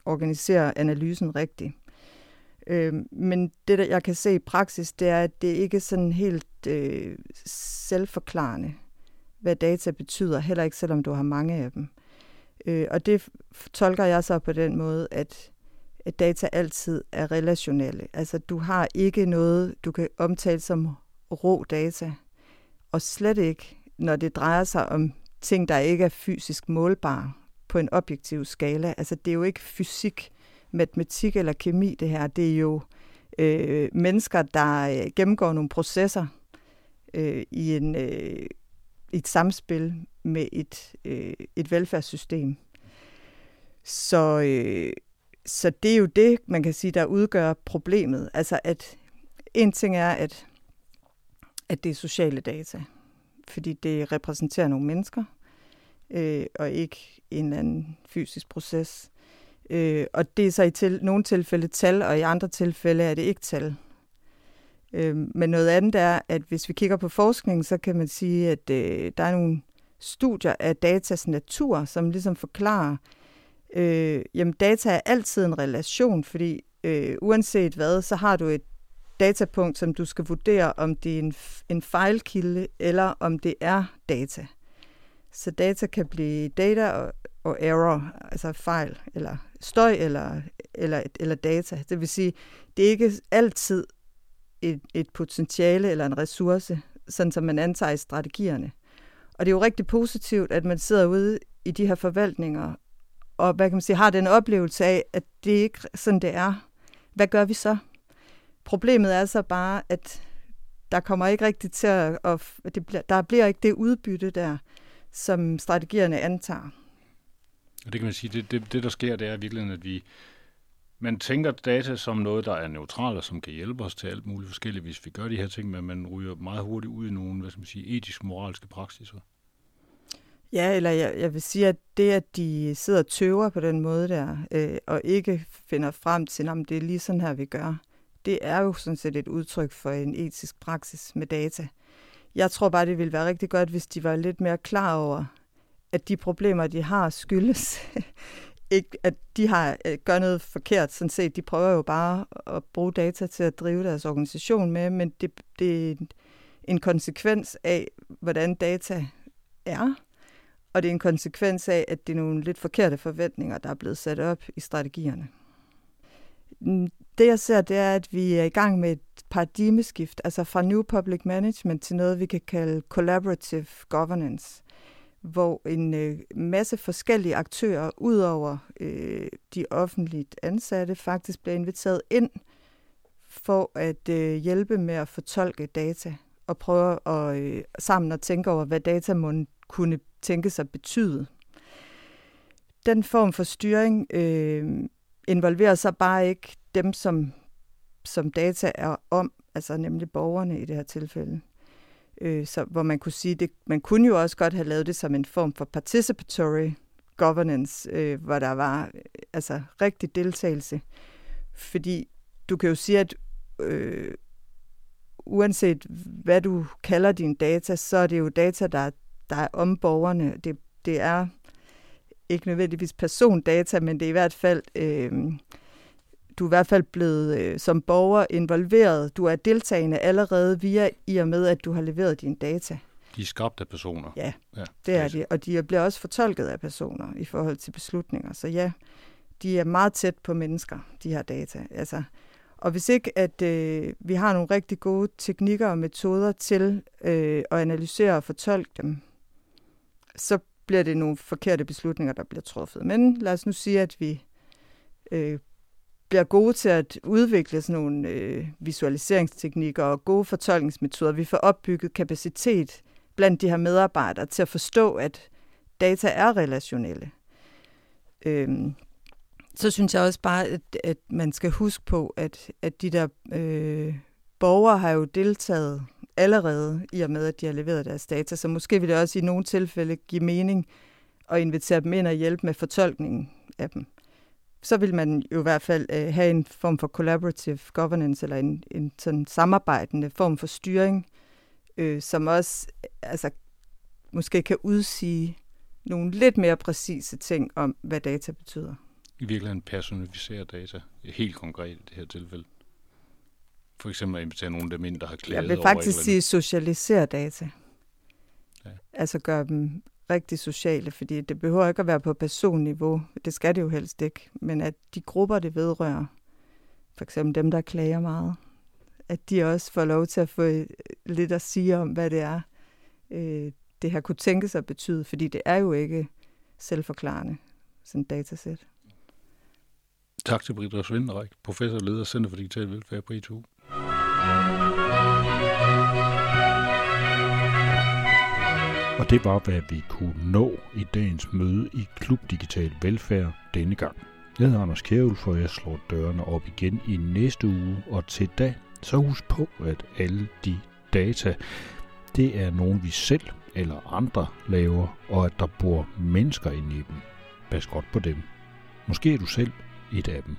organiserer analysen rigtigt. Øh, men det, der jeg kan se i praksis, det er, at det ikke er sådan helt øh, selvforklarende, hvad data betyder, heller ikke selvom du har mange af dem. Øh, og det tolker jeg så på den måde, at, at data altid er relationelle. Altså du har ikke noget, du kan omtale som rå data, og slet ikke, når det drejer sig om ting, der ikke er fysisk målbare på en objektiv skala. Altså det er jo ikke fysik, matematik eller kemi det her. Det er jo øh, mennesker, der øh, gennemgår nogle processer øh, i en, øh, et samspil med et, øh, et velfærdssystem. Så, øh, så det er jo det, man kan sige, der udgør problemet. Altså at en ting er, at at det er sociale data. Fordi det repræsenterer nogle mennesker, øh, og ikke en eller anden fysisk proces. Øh, og det er så i til, nogle tilfælde tal, og i andre tilfælde er det ikke tal. Øh, men noget andet er, at hvis vi kigger på forskning, så kan man sige, at øh, der er nogle studier af datas natur, som ligesom forklarer, øh, jamen data er altid en relation, fordi øh, uanset hvad, så har du et datapunkt, som du skal vurdere, om det er en, en fejlkilde, eller om det er data. Så data kan blive data og, og error, altså fejl, eller støj, eller, eller, eller data. Det vil sige, det er ikke altid et, et potentiale eller en ressource, sådan som man antager i strategierne. Og det er jo rigtig positivt, at man sidder ude i de her forvaltninger, og hvad kan man sige, har den oplevelse af, at det ikke sådan, det er. Hvad gør vi så? Problemet er så bare, at der kommer ikke rigtigt til at, at det der bliver ikke det udbytte der, som strategierne antager. Og det kan man sige, det, det, det der sker, det er virkelig, at vi, man tænker data som noget, der er neutralt og som kan hjælpe os til alt muligt forskelligt, hvis vi gør de her ting, men man ryger meget hurtigt ud i nogle, hvad skal man sige, etisk-moralske praksiser. Ja, eller jeg, jeg vil sige, at det, at de sidder og tøver på den måde der, øh, og ikke finder frem til, at det er lige sådan her, vi gør, det er jo sådan set et udtryk for en etisk praksis med data. Jeg tror bare, det ville være rigtig godt, hvis de var lidt mere klar over, at de problemer, de har, skyldes ikke, at de har øh, gør noget forkert. Sådan set, de prøver jo bare at bruge data til at drive deres organisation med, men det, det er en konsekvens af, hvordan data er, og det er en konsekvens af, at det er nogle lidt forkerte forventninger, der er blevet sat op i strategierne. Mm, det jeg ser, det er, at vi er i gang med et paradigmeskift, altså fra New Public Management til noget, vi kan kalde Collaborative Governance, hvor en øh, masse forskellige aktører, udover øh, de offentligt ansatte, faktisk bliver inviteret ind for at øh, hjælpe med at fortolke data og prøve at øh, sammen at tænke over, hvad data må kunne tænke sig betyde. Den form for styring øh, involverer så bare ikke dem, som, som data er om, altså nemlig borgerne i det her tilfælde. Øh, så, hvor man kunne sige, det, man kunne jo også godt have lavet det som en form for participatory governance, øh, hvor der var øh, altså rigtig deltagelse. Fordi du kan jo sige, at øh, uanset hvad du kalder dine data, så er det jo data, der, der er om borgerne. Det, det er ikke nødvendigvis persondata, men det er i hvert fald øh, du er i hvert fald blevet øh, som borger involveret. Du er deltagende allerede via i og med, at du har leveret dine data. De er skabt af personer. Ja, ja det er de. Og de bliver også fortolket af personer i forhold til beslutninger. Så ja, de er meget tæt på mennesker, de her data. Altså, og hvis ikke, at øh, vi har nogle rigtig gode teknikker og metoder til øh, at analysere og fortolke dem, så bliver det nogle forkerte beslutninger, der bliver truffet. Men lad os nu sige, at vi øh, bliver gode til at udvikle sådan nogle øh, visualiseringsteknikker og gode fortolkningsmetoder. Vi får opbygget kapacitet blandt de her medarbejdere til at forstå, at data er relationelle. Øhm, så synes jeg også bare, at, at man skal huske på, at, at de der øh, borgere har jo deltaget allerede i og med, at de har leveret deres data, så måske vil det også i nogle tilfælde give mening at invitere dem ind og hjælpe med fortolkningen af dem så vil man jo i hvert fald øh, have en form for collaborative governance, eller en, en sådan samarbejdende form for styring, øh, som også altså, måske kan udsige nogle lidt mere præcise ting om, hvad data betyder. I virkeligheden personificere data, helt konkret i det her tilfælde. For eksempel at invitere nogle af dem ind, der har klædet Jeg vil faktisk sige socialisere data. Ja. Altså gøre dem rigtig sociale, fordi det behøver ikke at være på personniveau. Det skal det jo helst ikke. Men at de grupper, det vedrører, for eksempel dem, der klager meget, at de også får lov til at få øh, lidt at sige om, hvad det er, øh, det her kunne tænke sig at betyde, fordi det er jo ikke selvforklarende, sådan et datasæt. Tak til Britta Svendrik, professor og leder Center for Digital Velfærd på ITU. Og det var, hvad vi kunne nå i dagens møde i Klub Digital Velfærd denne gang. Jeg hedder Anders Kjærulf, for jeg slår dørene op igen i næste uge, og til da, så husk på, at alle de data, det er nogen vi selv eller andre laver, og at der bor mennesker inde i dem. Pas godt på dem. Måske er du selv et af dem.